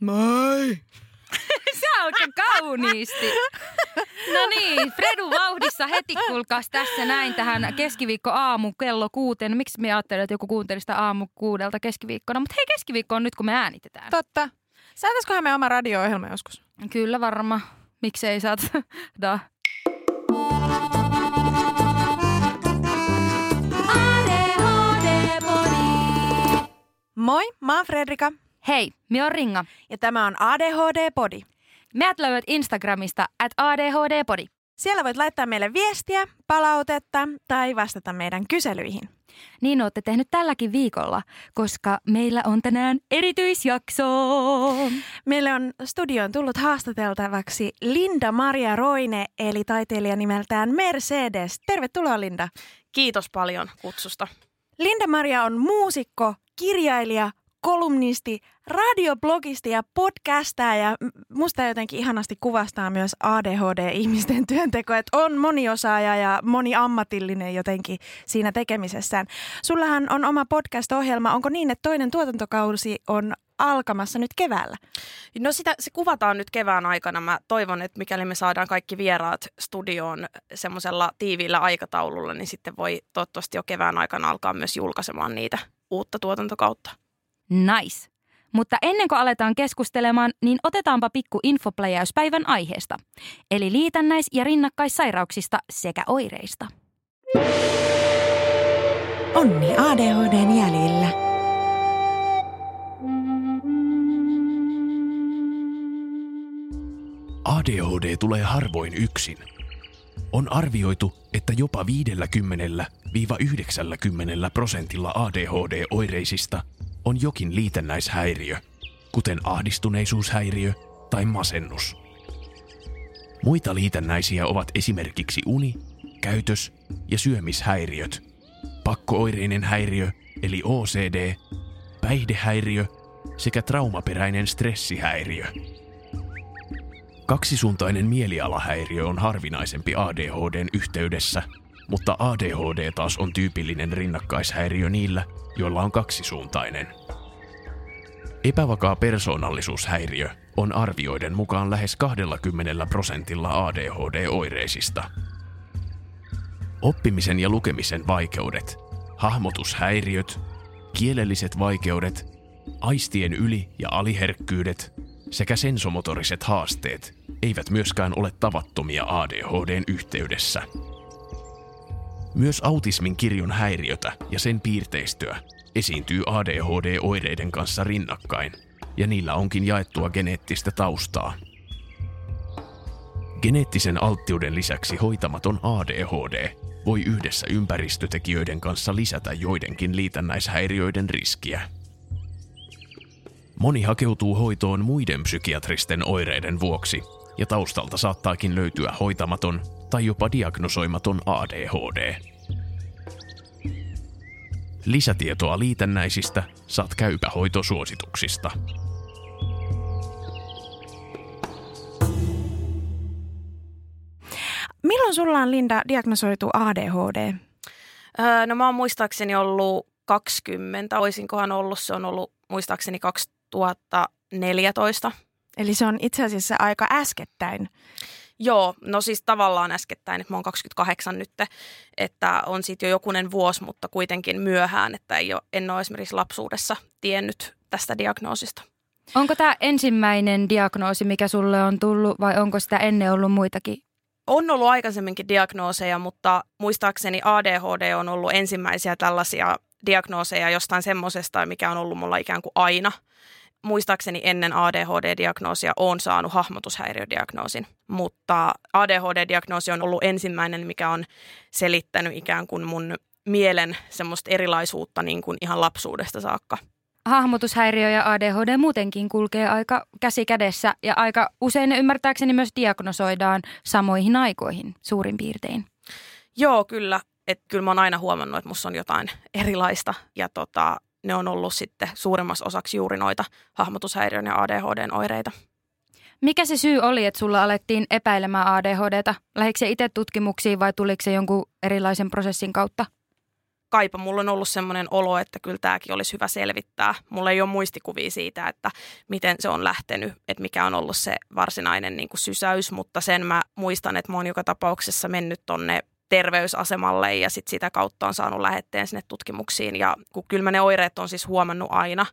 Moi! Se alkoi kauniisti. No niin, Fredu vauhdissa heti kulkaas tässä näin tähän keskiviikko aamu kello kuuteen. Miksi me ajattelin, että joku kuunteli sitä aamu kuudelta keskiviikkona? Mutta hei, keskiviikko on nyt, kun me äänitetään. Totta. Saataisikohan me oma radio-ohjelma joskus? Kyllä varma. Miksei saat? da. Moi, mä oon Fredrika Hei, me on Ringa. ja tämä on ADHD-podi. Meidät löydät Instagramista at ADHD-podi. Siellä voit laittaa meille viestiä, palautetta tai vastata meidän kyselyihin. Niin olette tehnyt tälläkin viikolla, koska meillä on tänään erityisjakso. Meille on studioon tullut haastateltavaksi Linda Maria Roine, eli taiteilija nimeltään Mercedes. Tervetuloa Linda. Kiitos paljon kutsusta. Linda Maria on muusikko, kirjailija, kolumnisti, radioblogisti ja podcastaja. Ja musta jotenkin ihanasti kuvastaa myös ADHD-ihmisten työnteko, että on moniosaaja ja moniammatillinen jotenkin siinä tekemisessään. Sullahan on oma podcast-ohjelma. Onko niin, että toinen tuotantokausi on alkamassa nyt keväällä? No sitä, se kuvataan nyt kevään aikana. Mä toivon, että mikäli me saadaan kaikki vieraat studioon semmoisella tiiviillä aikataululla, niin sitten voi toivottavasti jo kevään aikana alkaa myös julkaisemaan niitä uutta tuotantokautta. Nice. Mutta ennen kuin aletaan keskustelemaan, niin otetaanpa pikku infopläjäys päivän aiheesta. Eli liitännäis- ja rinnakkaissairauksista sekä oireista. Onni ADHDn jäljillä. ADHD tulee harvoin yksin. On arvioitu, että jopa 50-90 prosentilla ADHD-oireisista on jokin liitännäishäiriö, kuten ahdistuneisuushäiriö tai masennus. Muita liitännäisiä ovat esimerkiksi uni, käytös- ja syömishäiriöt, pakkooireinen häiriö eli OCD, päihdehäiriö sekä traumaperäinen stressihäiriö. Kaksisuuntainen mielialahäiriö on harvinaisempi ADHDn yhteydessä, mutta ADHD taas on tyypillinen rinnakkaishäiriö niillä, joilla on kaksisuuntainen. Epävakaa persoonallisuushäiriö on arvioiden mukaan lähes 20 prosentilla ADHD-oireisista. Oppimisen ja lukemisen vaikeudet, hahmotushäiriöt, kielelliset vaikeudet, aistien yli- ja aliherkkyydet sekä sensomotoriset haasteet eivät myöskään ole tavattomia ADHDn yhteydessä. Myös autismin kirjon häiriötä ja sen piirteistöä esiintyy ADHD-oireiden kanssa rinnakkain, ja niillä onkin jaettua geneettistä taustaa. Geneettisen alttiuden lisäksi hoitamaton ADHD voi yhdessä ympäristötekijöiden kanssa lisätä joidenkin liitännäishäiriöiden riskiä. Moni hakeutuu hoitoon muiden psykiatristen oireiden vuoksi, ja taustalta saattaakin löytyä hoitamaton tai jopa diagnosoimaton ADHD. Lisätietoa liitännäisistä saat käypähoitosuosituksista. Milloin sulla on, Linda, diagnosoitu ADHD? Öö, no mä oon muistaakseni ollut 20, oisinkohan ollut, se on ollut muistaakseni 2014. Eli se on itse asiassa aika äskettäin. Joo, no siis tavallaan äskettäin, että mä oon 28 nyt, että on siitä jo jokunen vuosi, mutta kuitenkin myöhään, että ei ole, en ole esimerkiksi lapsuudessa tiennyt tästä diagnoosista. Onko tämä ensimmäinen diagnoosi, mikä sulle on tullut, vai onko sitä ennen ollut muitakin? On ollut aikaisemminkin diagnooseja, mutta muistaakseni ADHD on ollut ensimmäisiä tällaisia diagnooseja jostain semmoisesta, mikä on ollut mulla ikään kuin aina. Muistaakseni ennen ADHD-diagnoosia on saanut hahmotushäiriödiagnoosin, mutta ADHD-diagnoosi on ollut ensimmäinen, mikä on selittänyt ikään kuin mun mielen semmoista erilaisuutta niin kuin ihan lapsuudesta saakka. Hahmotushäiriö ja ADHD muutenkin kulkee aika käsi kädessä ja aika usein ne ymmärtääkseni myös diagnosoidaan samoihin aikoihin suurin piirtein. Joo, kyllä. Että kyllä mä oon aina huomannut, että musta on jotain erilaista ja tota, ne on ollut sitten suuremmassa osaksi juuri noita hahmotushäiriön ja ADHDn oireita. Mikä se syy oli, että sulla alettiin epäilemään ADHDta? Lähikö se itse tutkimuksiin vai tuliko se jonkun erilaisen prosessin kautta? kaipa mulla on ollut semmoinen olo, että kyllä tämäkin olisi hyvä selvittää. Mulla ei ole muistikuvia siitä, että miten se on lähtenyt, että mikä on ollut se varsinainen niin kuin sysäys, mutta sen mä muistan, että mä oon joka tapauksessa mennyt tonne terveysasemalle ja sit sitä kautta on saanut lähetteen sinne tutkimuksiin. Ja kun kyllä mä ne oireet on siis huomannut aina.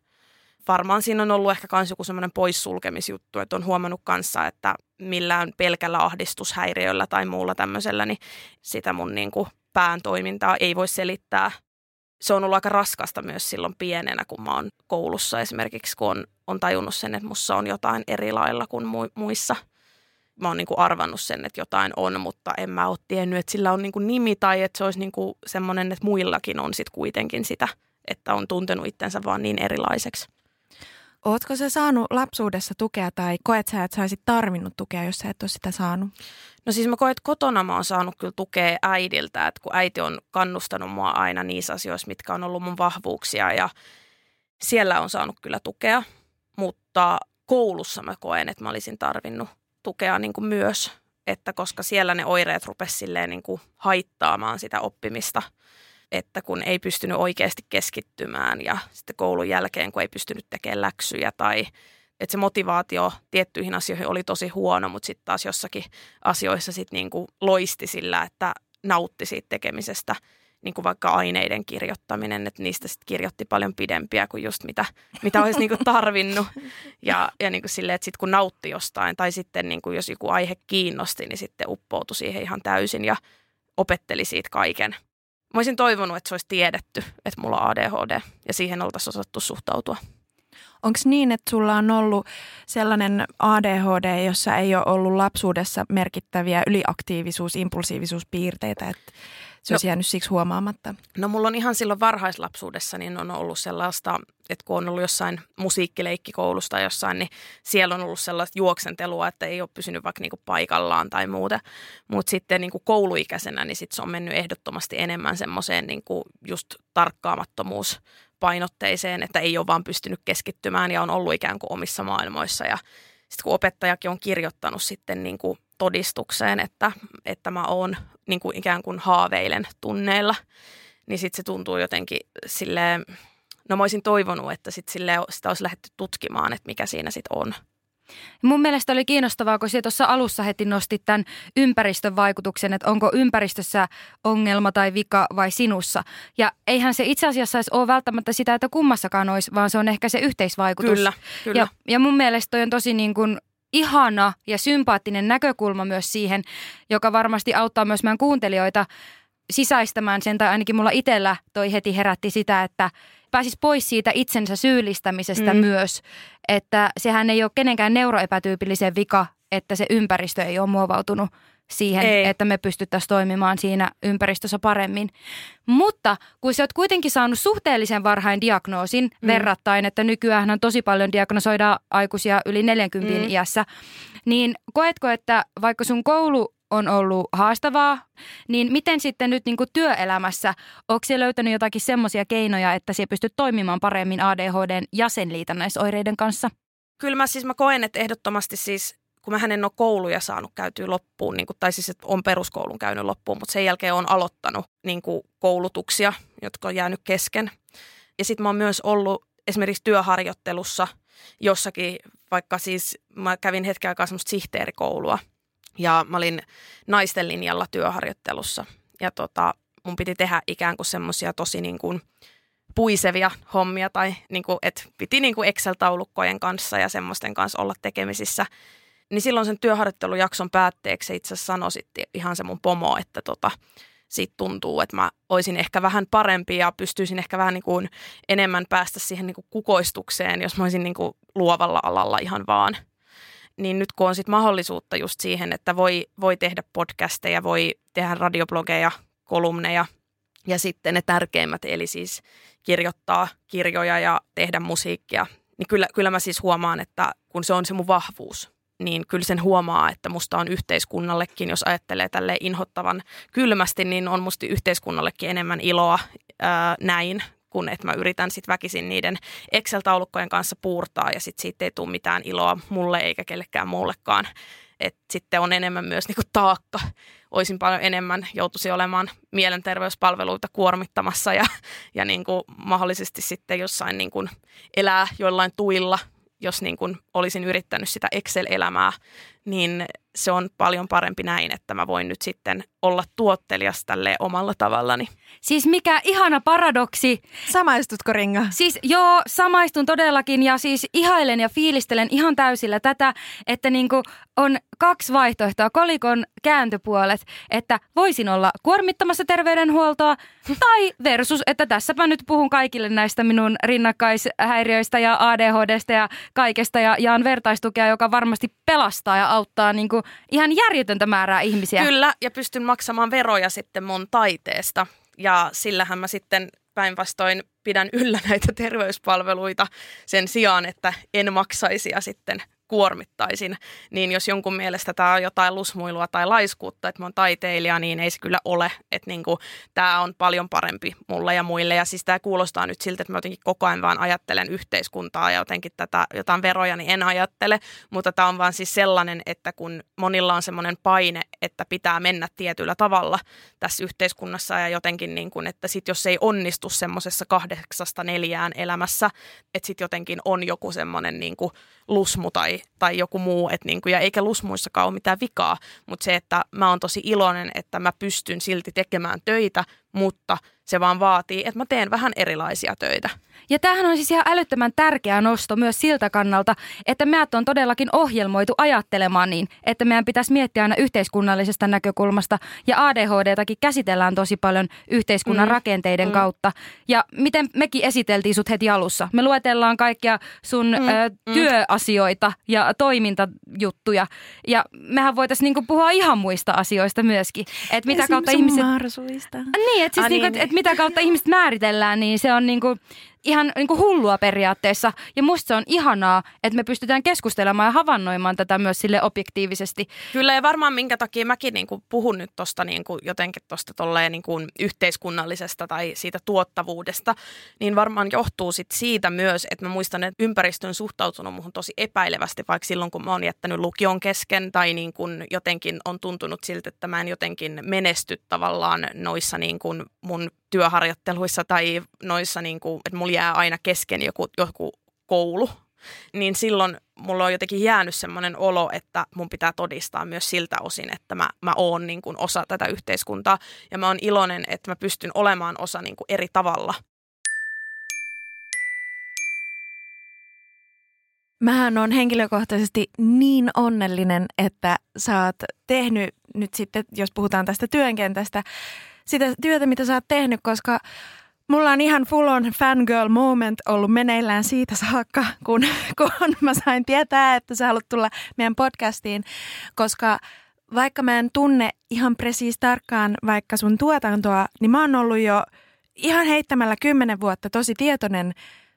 Varmaan siinä on ollut ehkä myös joku semmoinen poissulkemisjuttu, että on huomannut kanssa, että millään pelkällä ahdistushäiriöllä tai muulla tämmöisellä, niin sitä mun niin kuin pään toimintaa ei voi selittää. Se on ollut aika raskasta myös silloin pienenä, kun mä oon koulussa esimerkiksi, kun on, on tajunnut sen, että mussa on jotain eri lailla kuin muissa. Mä oon niin kuin arvannut sen, että jotain on, mutta en mä ole tiennyt, että sillä on niin kuin nimi tai että se olisi niin kuin semmoinen, että muillakin on sitten kuitenkin sitä, että on tuntenut itsensä vaan niin erilaiseksi. Ootko sä saanut lapsuudessa tukea tai koet sä, että sä olisit tarvinnut tukea, jos sä et ole sitä saanut? No siis mä koen, että kotona mä oon saanut kyllä tukea äidiltä, että kun äiti on kannustanut mua aina niissä asioissa, mitkä on ollut mun vahvuuksia ja siellä on saanut kyllä tukea, mutta koulussa mä koen, että mä olisin tarvinnut tukea niin kuin myös, että koska siellä ne oireet rupesivat niin haittaamaan sitä oppimista – että kun ei pystynyt oikeasti keskittymään ja sitten koulun jälkeen, kun ei pystynyt tekemään läksyjä tai että se motivaatio tiettyihin asioihin oli tosi huono, mutta sitten taas jossakin asioissa sitten niin kuin loisti sillä, että nautti siitä tekemisestä, niin kuin vaikka aineiden kirjoittaminen, että niistä sitten kirjoitti paljon pidempiä kuin just mitä, mitä olisi niin kuin tarvinnut. Ja, ja niin kuin silleen, että sitten kun nautti jostain tai sitten niin kuin jos joku aihe kiinnosti, niin sitten uppoutui siihen ihan täysin ja opetteli siitä kaiken. Mä olisin toivonut, että se olisi tiedetty, että mulla on ADHD ja siihen oltaisiin osattu suhtautua. Onko niin, että sulla on ollut sellainen ADHD, jossa ei ole ollut lapsuudessa merkittäviä yliaktiivisuus, impulsiivisuuspiirteitä, että se olisi no, jäänyt siksi huomaamatta? No mulla on ihan silloin varhaislapsuudessa, niin on ollut sellaista, että kun on ollut jossain musiikkileikkikoulusta tai jossain, niin siellä on ollut sellaista juoksentelua, että ei ole pysynyt vaikka niinku paikallaan tai muuta. Mutta sitten niinku kouluikäisenä, niin sit se on mennyt ehdottomasti enemmän semmoiseen niinku just tarkkaamattomuus painotteiseen, että ei ole vaan pystynyt keskittymään ja on ollut ikään kuin omissa maailmoissa. Ja sitten kun opettajakin on kirjoittanut sitten niin kuin todistukseen, että, että mä oon niin kuin ikään kuin haaveilen tunneilla, niin sitten se tuntuu jotenkin silleen, no mä olisin toivonut, että sit silleen, sitä olisi lähdetty tutkimaan, että mikä siinä sitten on. Mun mielestä oli kiinnostavaa, kun tuossa alussa heti nostit tämän ympäristön vaikutuksen, että onko ympäristössä ongelma tai vika vai sinussa. Ja eihän se itse asiassa ole välttämättä sitä, että kummassakaan olisi, vaan se on ehkä se yhteisvaikutus. Kyllä, kyllä. Ja, ja mun mielestä toi on tosi niin kuin ihana ja sympaattinen näkökulma myös siihen, joka varmasti auttaa myös meidän kuuntelijoita sisäistämään sen, tai ainakin mulla itsellä toi heti herätti sitä, että pääsis pois siitä itsensä syyllistämisestä mm. myös, että sehän ei ole kenenkään neuroepätyypillisen vika, että se ympäristö ei ole muovautunut siihen, ei. että me pystyttäisiin toimimaan siinä ympäristössä paremmin. Mutta kun sä oot kuitenkin saanut suhteellisen varhain diagnoosin mm. verrattain, että nykyään tosi paljon diagnosoidaan aikuisia yli 40 mm. iässä, niin koetko, että vaikka sun koulu on ollut haastavaa, niin miten sitten nyt niin kuin työelämässä, onko se löytänyt jotakin semmoisia keinoja, että se pystyt toimimaan paremmin ADHDn ja sen liitännäisoireiden kanssa? Kyllä mä siis mä koen, että ehdottomasti siis kun mä en ole kouluja saanut käytyä loppuun, niin kuin, tai siis että on peruskoulun käynyt loppuun, mutta sen jälkeen on aloittanut niin kuin, koulutuksia, jotka on jäänyt kesken. Ja sitten mä oon myös ollut esimerkiksi työharjoittelussa jossakin, vaikka siis mä kävin hetken aikaa semmoista sihteerikoulua, ja mä olin naisten linjalla työharjoittelussa. Ja tota, mun piti tehdä ikään kuin semmoisia tosi niin kuin puisevia hommia tai niin kuin, että piti niin kuin Excel-taulukkojen kanssa ja semmoisten kanssa olla tekemisissä. Niin silloin sen työharjoittelujakson päätteeksi itse asiassa sanoi ihan se mun pomo, että tota, siitä tuntuu, että mä olisin ehkä vähän parempi ja pystyisin ehkä vähän niin kuin enemmän päästä siihen niin kuin kukoistukseen, jos mä olisin niin kuin luovalla alalla ihan vaan. Niin nyt kun on sit mahdollisuutta just siihen, että voi, voi tehdä podcasteja, voi tehdä radioblogeja, kolumneja ja sitten ne tärkeimmät, eli siis kirjoittaa kirjoja ja tehdä musiikkia, niin kyllä, kyllä mä siis huomaan, että kun se on se mun vahvuus, niin kyllä sen huomaa, että musta on yhteiskunnallekin, jos ajattelee tälle inhottavan kylmästi, niin on musta yhteiskunnallekin enemmän iloa ää, näin, kun että mä yritän sitten väkisin niiden Excel-taulukkojen kanssa puurtaa ja sitten siitä ei tule mitään iloa mulle eikä kellekään muullekaan. että sitten on enemmän myös niin kuin taakka. Oisin paljon enemmän, joutuisi olemaan mielenterveyspalveluita kuormittamassa ja, ja niin kuin mahdollisesti sitten jossain niin kuin elää joillain tuilla, jos niin kuin olisin yrittänyt sitä Excel-elämää, niin se on paljon parempi näin, että mä voin nyt sitten olla tuottelias tälle omalla tavallani. Siis mikä ihana paradoksi. Samaistutko Ringa? Siis joo, samaistun todellakin ja siis ihailen ja fiilistelen ihan täysillä tätä, että niinku on kaksi vaihtoehtoa, kolikon kääntöpuolet, että voisin olla kuormittamassa terveydenhuoltoa tai versus, että tässäpä nyt puhun kaikille näistä minun rinnakkaishäiriöistä ja ADHDsta ja kaikesta ja jaan vertaistukea, joka varmasti pelastaa ja auttaa niinku ihan järjetöntä määrää ihmisiä. Kyllä, ja pystyn maksamaan veroja sitten mun taiteesta. Ja sillähän mä sitten päinvastoin pidän yllä näitä terveyspalveluita sen sijaan, että en maksaisi ja sitten kuormittaisin, niin jos jonkun mielestä tämä on jotain lusmuilua tai laiskuutta, että mä oon taiteilija, niin ei se kyllä ole. Että niinku, tämä on paljon parempi mulle ja muille. Ja siis tämä kuulostaa nyt siltä, että mä jotenkin koko ajan vaan ajattelen yhteiskuntaa ja jotenkin tätä jotain veroja, niin en ajattele. Mutta tämä on vaan siis sellainen, että kun monilla on semmoinen paine, että pitää mennä tietyllä tavalla tässä yhteiskunnassa ja jotenkin, niin kuin, että sit jos ei onnistu semmoisessa kahdeksasta neljään elämässä, että sitten jotenkin on joku semmoinen niin lusmu tai, tai joku muu, et niin kuin, ja eikä lusmuissakaan ole mitään vikaa, mutta se, että mä oon tosi iloinen, että mä pystyn silti tekemään töitä, mutta se vaan vaatii, että mä teen vähän erilaisia töitä. Ja tämähän on siis ihan älyttömän tärkeä nosto myös siltä kannalta, että meidät on todellakin ohjelmoitu ajattelemaan niin, että meidän pitäisi miettiä aina yhteiskunnallisesta näkökulmasta. Ja ADHDtakin käsitellään tosi paljon yhteiskunnan mm. rakenteiden mm. kautta. Ja miten mekin esiteltiin sut heti alussa. Me luetellaan kaikkia sun mm. ö, mm. työasioita ja toimintajuttuja. Ja mehän voitaisiin niinku puhua ihan muista asioista myöskin. Että mitä kautta ihmiset... Niin, että siis ah, niinku, niin, et, et mitä kautta ihmiset määritellään, niin se on niinku ihan niin kuin hullua periaatteessa. Ja musta se on ihanaa, että me pystytään keskustelemaan ja havainnoimaan tätä myös sille objektiivisesti. Kyllä ja varmaan minkä takia mäkin niin kuin puhun nyt tuosta niin kuin jotenkin tuosta niin kuin yhteiskunnallisesta tai siitä tuottavuudesta, niin varmaan johtuu sit siitä myös, että mä muistan, että ympäristö on suhtautunut muhun tosi epäilevästi, vaikka silloin kun mä oon jättänyt lukion kesken tai niin kuin jotenkin on tuntunut siltä, että mä en jotenkin menesty tavallaan noissa niin kuin mun työharjoitteluissa tai noissa, niin kuin, että mulla jää aina kesken joku, joku koulu, niin silloin mulla on jotenkin jäänyt semmoinen olo, että mun pitää todistaa myös siltä osin, että mä, mä oon niin kuin osa tätä yhteiskuntaa. Ja mä oon iloinen, että mä pystyn olemaan osa niin kuin eri tavalla. Mähän on henkilökohtaisesti niin onnellinen, että sä oot tehnyt nyt sitten, jos puhutaan tästä työnkentästä, sitä työtä, mitä sä oot tehnyt, koska mulla on ihan full on fangirl moment ollut meneillään siitä saakka, kun, kun mä sain tietää, että sä haluat tulla meidän podcastiin, koska vaikka mä en tunne ihan presiis tarkkaan vaikka sun tuotantoa, niin mä oon ollut jo ihan heittämällä kymmenen vuotta tosi tietoinen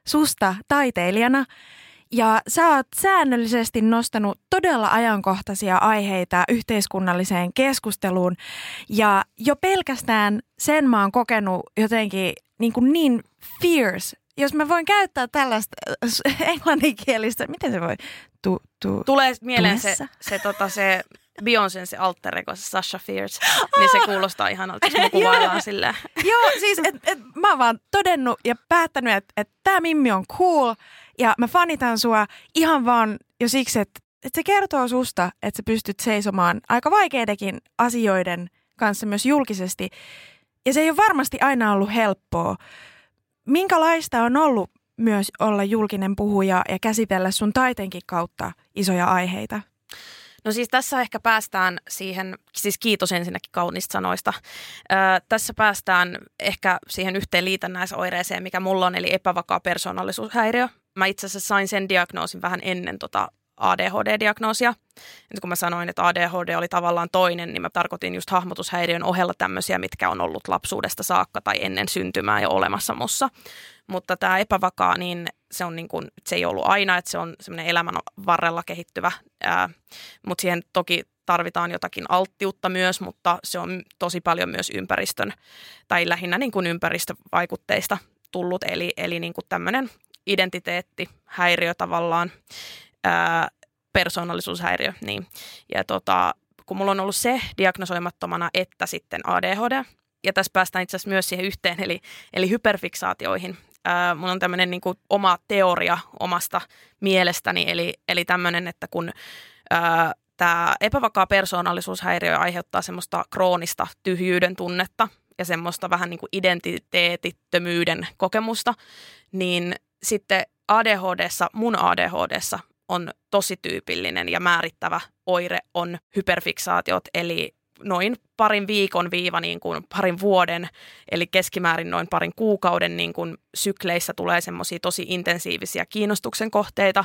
susta taiteilijana – ja sä oot säännöllisesti nostanut todella ajankohtaisia aiheita yhteiskunnalliseen keskusteluun. Ja jo pelkästään sen mä oon kokenut jotenkin niin, kuin niin fierce. Jos mä voin käyttää tällaista äh, englanninkielistä, miten se voi? Tu, tu, Tulee mieleen se, se, se, tota, se Beyoncé se alter ego, se Sasha Fierce, niin se kuulostaa ihanalta, jos me kuvaillaan silleen. Joo, siis et, et, mä oon vaan todennut ja päättänyt, että et tämä Mimmi on cool ja mä fanitan sua ihan vaan jo siksi, että, että se kertoo susta, että sä pystyt seisomaan aika vaikeidenkin asioiden kanssa myös julkisesti. Ja se ei ole varmasti aina ollut helppoa. Minkälaista on ollut myös olla julkinen puhuja ja käsitellä sun taiteenkin kautta isoja aiheita? No siis tässä ehkä päästään siihen, siis kiitos ensinnäkin kaunista sanoista. Ö, tässä päästään ehkä siihen yhteen liitännäisoireeseen, mikä mulla on, eli epävakaa persoonallisuushäiriö. Mä itse asiassa sain sen diagnoosin vähän ennen tota ADHD-diagnoosia. Nyt kun mä sanoin, että ADHD oli tavallaan toinen, niin mä tarkoitin just hahmotushäiriön ohella tämmöisiä, mitkä on ollut lapsuudesta saakka tai ennen syntymää jo olemassa mussa. Mutta tämä epävakaa, niin se, on niin kuin, se ei ollut aina, että se on semmoinen elämän varrella kehittyvä, mutta siihen toki tarvitaan jotakin alttiutta myös, mutta se on tosi paljon myös ympäristön tai lähinnä niin kuin ympäristövaikutteista tullut, eli, eli niin kuin tämmöinen identiteettihäiriö tavallaan, ää, persoonallisuushäiriö. Niin. Ja tota, kun mulla on ollut se diagnosoimattomana, että sitten ADHD, ja tässä päästään itse asiassa myös siihen yhteen, eli, eli hyperfiksaatioihin. Ää, mulla on tämmöinen niin oma teoria omasta mielestäni, eli, eli tämmöinen, että kun tämä epävakaa persoonallisuushäiriö aiheuttaa semmoista kroonista tyhjyyden tunnetta ja semmoista vähän niin kuin identiteetittömyyden kokemusta, niin sitten ADHDssa, mun ADHDssa on tosi tyypillinen ja määrittävä oire on hyperfiksaatiot, eli noin parin viikon viiva niin kuin parin vuoden, eli keskimäärin noin parin kuukauden niin kuin sykleissä tulee semmoisia tosi intensiivisiä kiinnostuksen kohteita.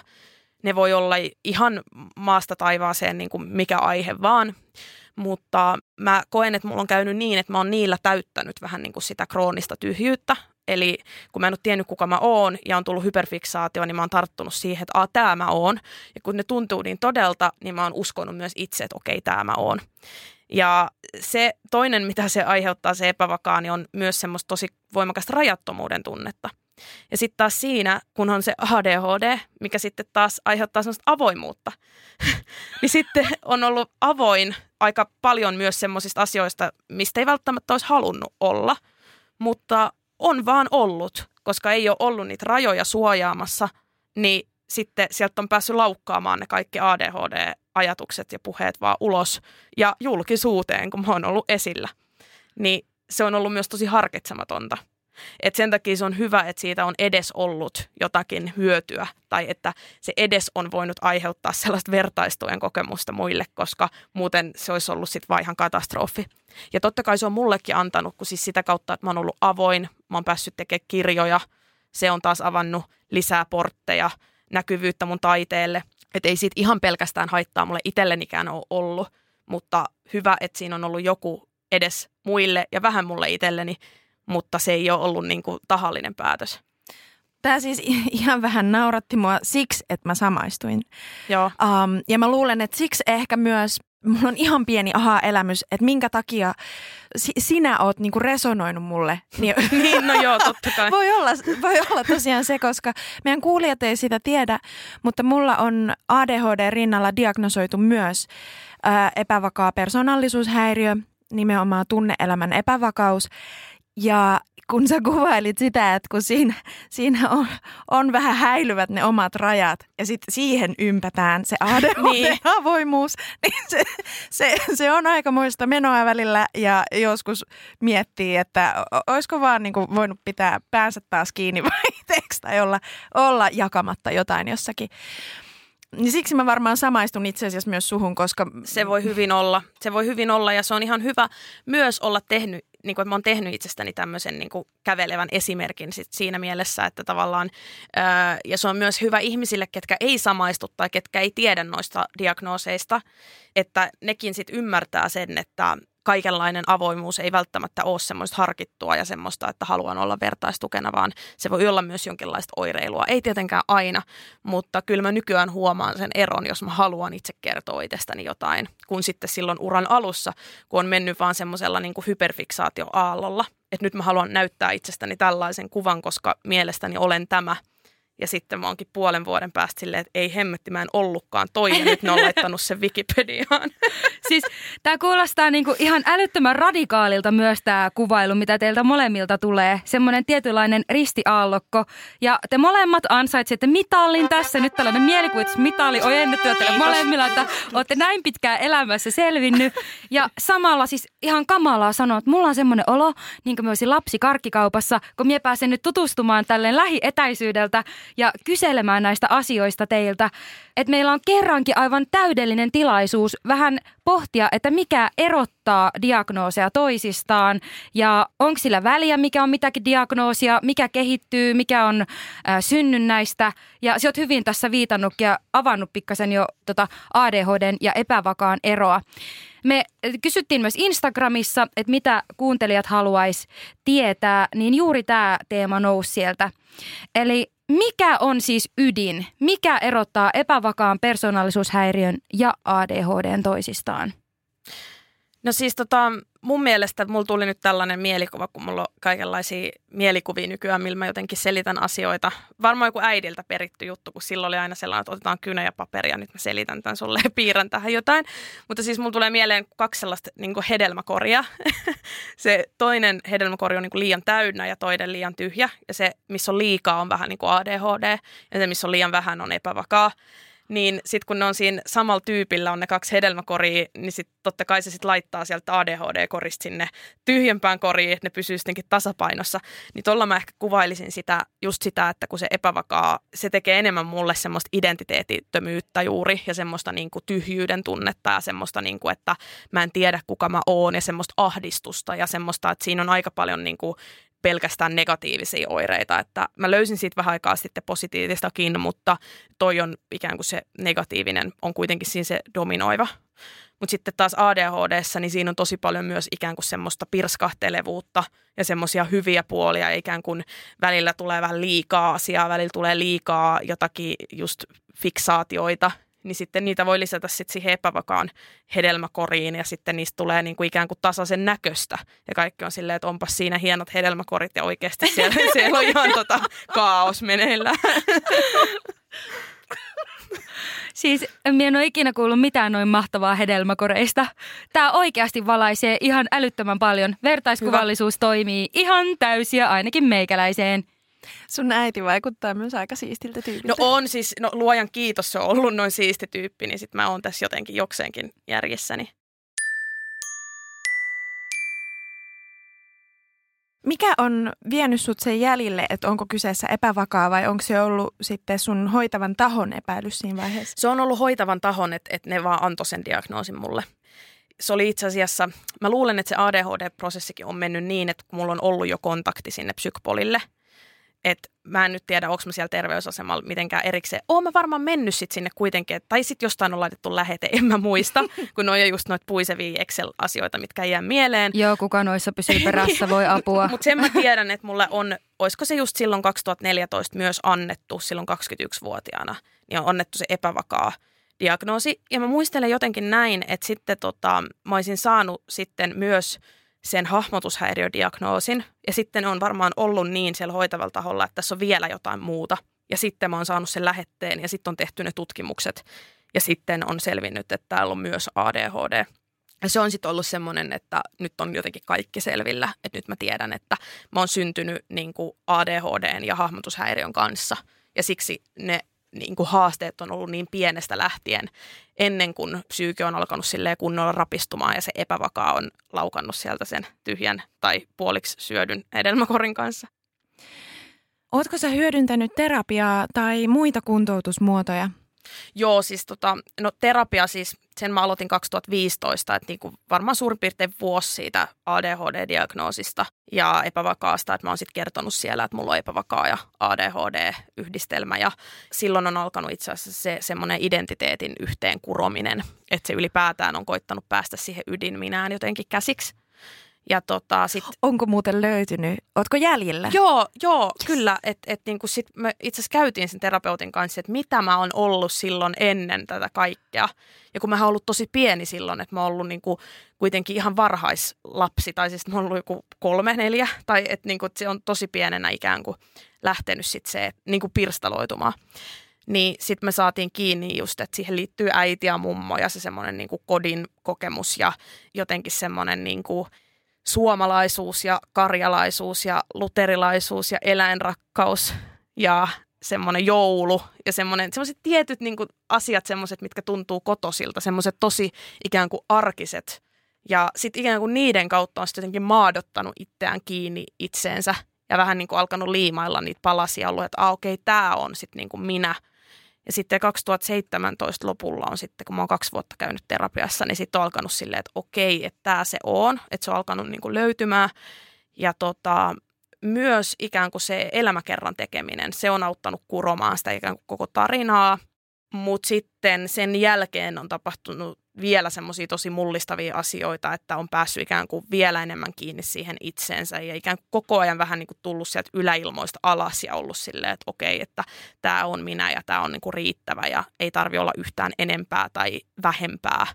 Ne voi olla ihan maasta taivaaseen niin kuin mikä aihe vaan, mutta mä koen, että mulla on käynyt niin, että mä oon niillä täyttänyt vähän niin kuin sitä kroonista tyhjyyttä, Eli kun mä en ole tiennyt, kuka mä oon ja on tullut hyperfiksaatio, niin mä oon tarttunut siihen, että tämä mä oon. Ja kun ne tuntuu niin todelta, niin mä oon uskonut myös itse, että okei, tämä mä oon. Ja se toinen, mitä se aiheuttaa, se epävakaa, niin on myös semmoista tosi voimakasta rajattomuuden tunnetta. Ja sitten taas siinä, kun on se ADHD, mikä sitten taas aiheuttaa semmoista avoimuutta, niin sitten on ollut avoin aika paljon myös semmoisista asioista, mistä ei välttämättä olisi halunnut olla, mutta on vaan ollut, koska ei ole ollut niitä rajoja suojaamassa, niin sitten sieltä on päässyt laukkaamaan ne kaikki ADHD-ajatukset ja puheet vaan ulos ja julkisuuteen, kun mä oon ollut esillä. Niin se on ollut myös tosi harkitsematonta. Et sen takia se on hyvä, että siitä on edes ollut jotakin hyötyä tai että se edes on voinut aiheuttaa sellaista vertaistujen kokemusta muille, koska muuten se olisi ollut sitten vaan ihan katastrofi. Ja totta kai se on mullekin antanut, kun siis sitä kautta, että mä oon ollut avoin, mä oon päässyt tekemään kirjoja, se on taas avannut lisää portteja, näkyvyyttä mun taiteelle. Että ei siitä ihan pelkästään haittaa mulle itsellenikään ole ollut, mutta hyvä, että siinä on ollut joku edes muille ja vähän mulle itselleni, mutta se ei ole ollut niin kuin tahallinen päätös. Tämä siis ihan vähän nauratti mua siksi, että mä samaistuin. Joo. Um, ja mä luulen, että siksi ehkä myös mulla on ihan pieni aha-elämys, että minkä takia si- sinä oot niinku resonoinut mulle. Niin, niin no joo, totta kai. voi, olla, voi olla tosiaan se, koska meidän kuulijat ei sitä tiedä, mutta mulla on ADHD rinnalla diagnosoitu myös ää, epävakaa persoonallisuushäiriö, nimenomaan tunneelämän epävakaus. Ja kun sä kuvailit sitä, että kun siinä, siinä on, on vähän häilyvät ne omat rajat ja sitten siihen ympätään se ADHD-avoimuus, niin, niin se, se, se on aika muista menoa välillä ja joskus miettii, että olisiko vaan niin kuin voinut pitää päänsä taas kiinni vaihteeksi tai olla, olla jakamatta jotain jossakin. Niin siksi mä varmaan samaistun itse asiassa myös suhun, koska... Se voi hyvin olla. Se voi hyvin olla ja se on ihan hyvä myös olla tehnyt niin kuin, että mä oon tehnyt itsestäni tämmöisen niin kuin kävelevän esimerkin sit siinä mielessä, että tavallaan, ää, ja se on myös hyvä ihmisille, ketkä ei samaistu tai ketkä ei tiedä noista diagnooseista, että nekin sitten ymmärtää sen, että kaikenlainen avoimuus ei välttämättä ole semmoista harkittua ja semmoista, että haluan olla vertaistukena, vaan se voi olla myös jonkinlaista oireilua. Ei tietenkään aina, mutta kyllä mä nykyään huomaan sen eron, jos mä haluan itse kertoa itsestäni jotain, kun sitten silloin uran alussa, kun on mennyt vaan semmoisella niin kuin hyperfiksaatioaallolla, että nyt mä haluan näyttää itsestäni tällaisen kuvan, koska mielestäni olen tämä – ja sitten mä oonkin puolen vuoden päästä silleen, että ei hemmetti, mä en ollutkaan toi, ja nyt ne on laittanut sen Wikipediaan. siis tämä kuulostaa niinku ihan älyttömän radikaalilta myös tämä kuvailu, mitä teiltä molemmilta tulee. Semmoinen tietynlainen ristiaallokko. Ja te molemmat ansaitsette mitallin tässä. Nyt tällainen mielikuvitusmitali ojennettu teille molemmilla, että olette näin pitkään elämässä selvinnyt. Ja samalla siis ihan kamalaa sanoa, että mulla on semmoinen olo, niin kuin mä olisin lapsi karkkikaupassa, kun mä pääsen nyt tutustumaan tälleen lähietäisyydeltä ja kyselemään näistä asioista teiltä. Että meillä on kerrankin aivan täydellinen tilaisuus vähän pohtia, että mikä erottaa diagnooseja toisistaan ja onko sillä väliä, mikä on mitäkin diagnoosia, mikä kehittyy, mikä on äh, synnynnäistä. Ja sä oot hyvin tässä viitannut ja avannut pikkasen jo tota ADHDn ja epävakaan eroa. Me kysyttiin myös Instagramissa, että mitä kuuntelijat haluaisi tietää, niin juuri tämä teema nousi sieltä. Eli mikä on siis ydin? Mikä erottaa epävakaan persoonallisuushäiriön ja ADHDn toisistaan? No siis tota, mun mielestä mulla tuli nyt tällainen mielikuva, kun mulla on kaikenlaisia mielikuvia nykyään, millä mä jotenkin selitän asioita. Varmaan joku äidiltä peritty juttu, kun silloin oli aina sellainen, että otetaan kynä ja paperia, nyt mä selitän tämän sulle ja piirrän tähän jotain. Mutta siis mulla tulee mieleen kaksi sellaista niin hedelmäkoria. se toinen hedelmäkori on niin liian täynnä ja toinen liian tyhjä. Ja se, missä on liikaa, on vähän niin kuin ADHD ja se, missä on liian vähän, on epävakaa niin sitten kun ne on siinä samalla tyypillä on ne kaksi hedelmäkoria, niin sitten totta kai se sitten laittaa sieltä ADHD-korista sinne tyhjempään koriin, että ne pysyy sittenkin tasapainossa. Niin tuolla mä ehkä kuvailisin sitä, just sitä, että kun se epävakaa, se tekee enemmän mulle semmoista identiteetittömyyttä juuri ja semmoista niin kuin tyhjyyden tunnetta ja semmoista, niin kuin, että mä en tiedä kuka mä oon ja semmoista ahdistusta ja semmoista, että siinä on aika paljon niin kuin pelkästään negatiivisia oireita. Että mä löysin siitä vähän aikaa sitten positiivistakin, mutta toi on ikään kuin se negatiivinen on kuitenkin siinä se dominoiva. Mutta sitten taas ADHD, niin siinä on tosi paljon myös ikään kuin semmoista pirskahtelevuutta ja semmoisia hyviä puolia. Ikään kuin välillä tulee vähän liikaa asiaa, välillä tulee liikaa jotakin just fiksaatioita niin sitten niitä voi lisätä sitten siihen epävakaan hedelmäkoriin ja sitten niistä tulee niin kuin ikään kuin tasaisen näköistä. Ja kaikki on silleen, että onpas siinä hienot hedelmäkorit ja oikeasti siellä, siellä on ihan tota kaos meneillään. Siis minä en ole ikinä kuullut mitään noin mahtavaa hedelmäkoreista. Tämä oikeasti valaisee ihan älyttömän paljon. Vertaiskuvallisuus Hyvä. toimii ihan täysiä ainakin meikäläiseen. Sun äiti vaikuttaa myös aika siistiltä tyypiltä. No on siis, no luojan kiitos, se on ollut noin siisti tyyppi, niin sit mä oon tässä jotenkin jokseenkin järjessäni. Mikä on vienyt sut sen jäljille, että onko kyseessä epävakaa vai onko se ollut sitten sun hoitavan tahon epäilys siinä vaiheessa? Se on ollut hoitavan tahon, että, että ne vaan antoi sen diagnoosin mulle. Se oli itse asiassa, mä luulen, että se ADHD-prosessikin on mennyt niin, että mulla on ollut jo kontakti sinne psykpolille – että mä en nyt tiedä, onko mä siellä terveysasemalla mitenkään erikseen. Oon mä varmaan mennyt sit sinne kuitenkin, tai sitten jostain on laitettu lähete, en mä muista, kun ne on just noita puisevia Excel-asioita, mitkä jää mieleen. Joo, kuka noissa pysyy perässä, voi apua. Mutta sen mä tiedän, että mulle on, olisiko se just silloin 2014 myös annettu, silloin 21-vuotiaana, niin on annettu se epävakaa diagnoosi. Ja mä muistelen jotenkin näin, että sitten tota, mä olisin saanut sitten myös – sen hahmotushäiriödiagnoosin. Ja sitten on varmaan ollut niin siellä hoitavalla taholla, että tässä on vielä jotain muuta. Ja sitten mä oon saanut sen lähetteen ja sitten on tehty ne tutkimukset. Ja sitten on selvinnyt, että täällä on myös ADHD. Ja se on sitten ollut semmoinen, että nyt on jotenkin kaikki selvillä. Että nyt mä tiedän, että mä oon syntynyt niin kuin ADHDn ja hahmotushäiriön kanssa. Ja siksi ne niin kuin haasteet on ollut niin pienestä lähtien ennen kuin psyyke on alkanut silleen kunnolla rapistumaan ja se epävakaa on laukannut sieltä sen tyhjän tai puoliksi syödyn hedelmäkorin kanssa. Oletko sä hyödyntänyt terapiaa tai muita kuntoutusmuotoja? Joo, siis tota, no terapia siis, sen mä aloitin 2015, että niinku varmaan suurin piirtein vuosi siitä ADHD-diagnoosista ja epävakaasta, että mä oon sitten kertonut siellä, että mulla on epävakaa ja ADHD-yhdistelmä ja silloin on alkanut itse asiassa se semmoinen identiteetin yhteen kurominen, että se ylipäätään on koittanut päästä siihen ydinminään jotenkin käsiksi. Ja tota, sit... Onko muuten löytynyt? Ootko jäljellä? Joo, joo kyllä. Et, et niinku sit me itse asiassa käytiin sen terapeutin kanssa, että mitä mä oon ollut silloin ennen tätä kaikkea. Ja kun mä oon ollut tosi pieni silloin, että mä oon ollut niinku kuitenkin ihan varhaislapsi, tai siis mä oon ollut joku kolme, neljä, tai että niinku, et se on tosi pienenä ikään kuin lähtenyt sit se niinku pirstaloitumaan niin sitten me saatiin kiinni just, että siihen liittyy äiti ja mummo ja se semmoinen niin kodin kokemus ja jotenkin semmoinen niin kuin suomalaisuus ja karjalaisuus ja luterilaisuus ja eläinrakkaus ja semmoinen joulu ja semmoinen, semmoiset tietyt niin kuin, asiat, semmoiset, mitkä tuntuu kotosilta, semmoiset tosi ikään kuin arkiset. Ja sitten ikään kuin niiden kautta on sitten jotenkin maadottanut itseään kiinni itseensä ja vähän niin kuin alkanut liimailla niitä palasia ollut, että ah, okei, okay, tämä on sitten niin kuin minä – ja sitten 2017 lopulla on sitten, kun mä oon kaksi vuotta käynyt terapiassa, niin sitten on alkanut silleen, että okei, että tämä se on, että se on alkanut niin kuin löytymään. Ja tota, myös ikään kuin se elämäkerran tekeminen, se on auttanut kuromaan sitä ikään kuin koko tarinaa. Mutta sitten sen jälkeen on tapahtunut vielä semmoisia tosi mullistavia asioita, että on päässyt ikään kuin vielä enemmän kiinni siihen itseensä ja ikään kuin koko ajan vähän niin kuin tullut sieltä yläilmoista alas ja ollut silleen, että okei, että tämä on minä ja tämä on niin kuin riittävä ja ei tarvi olla yhtään enempää tai vähempää.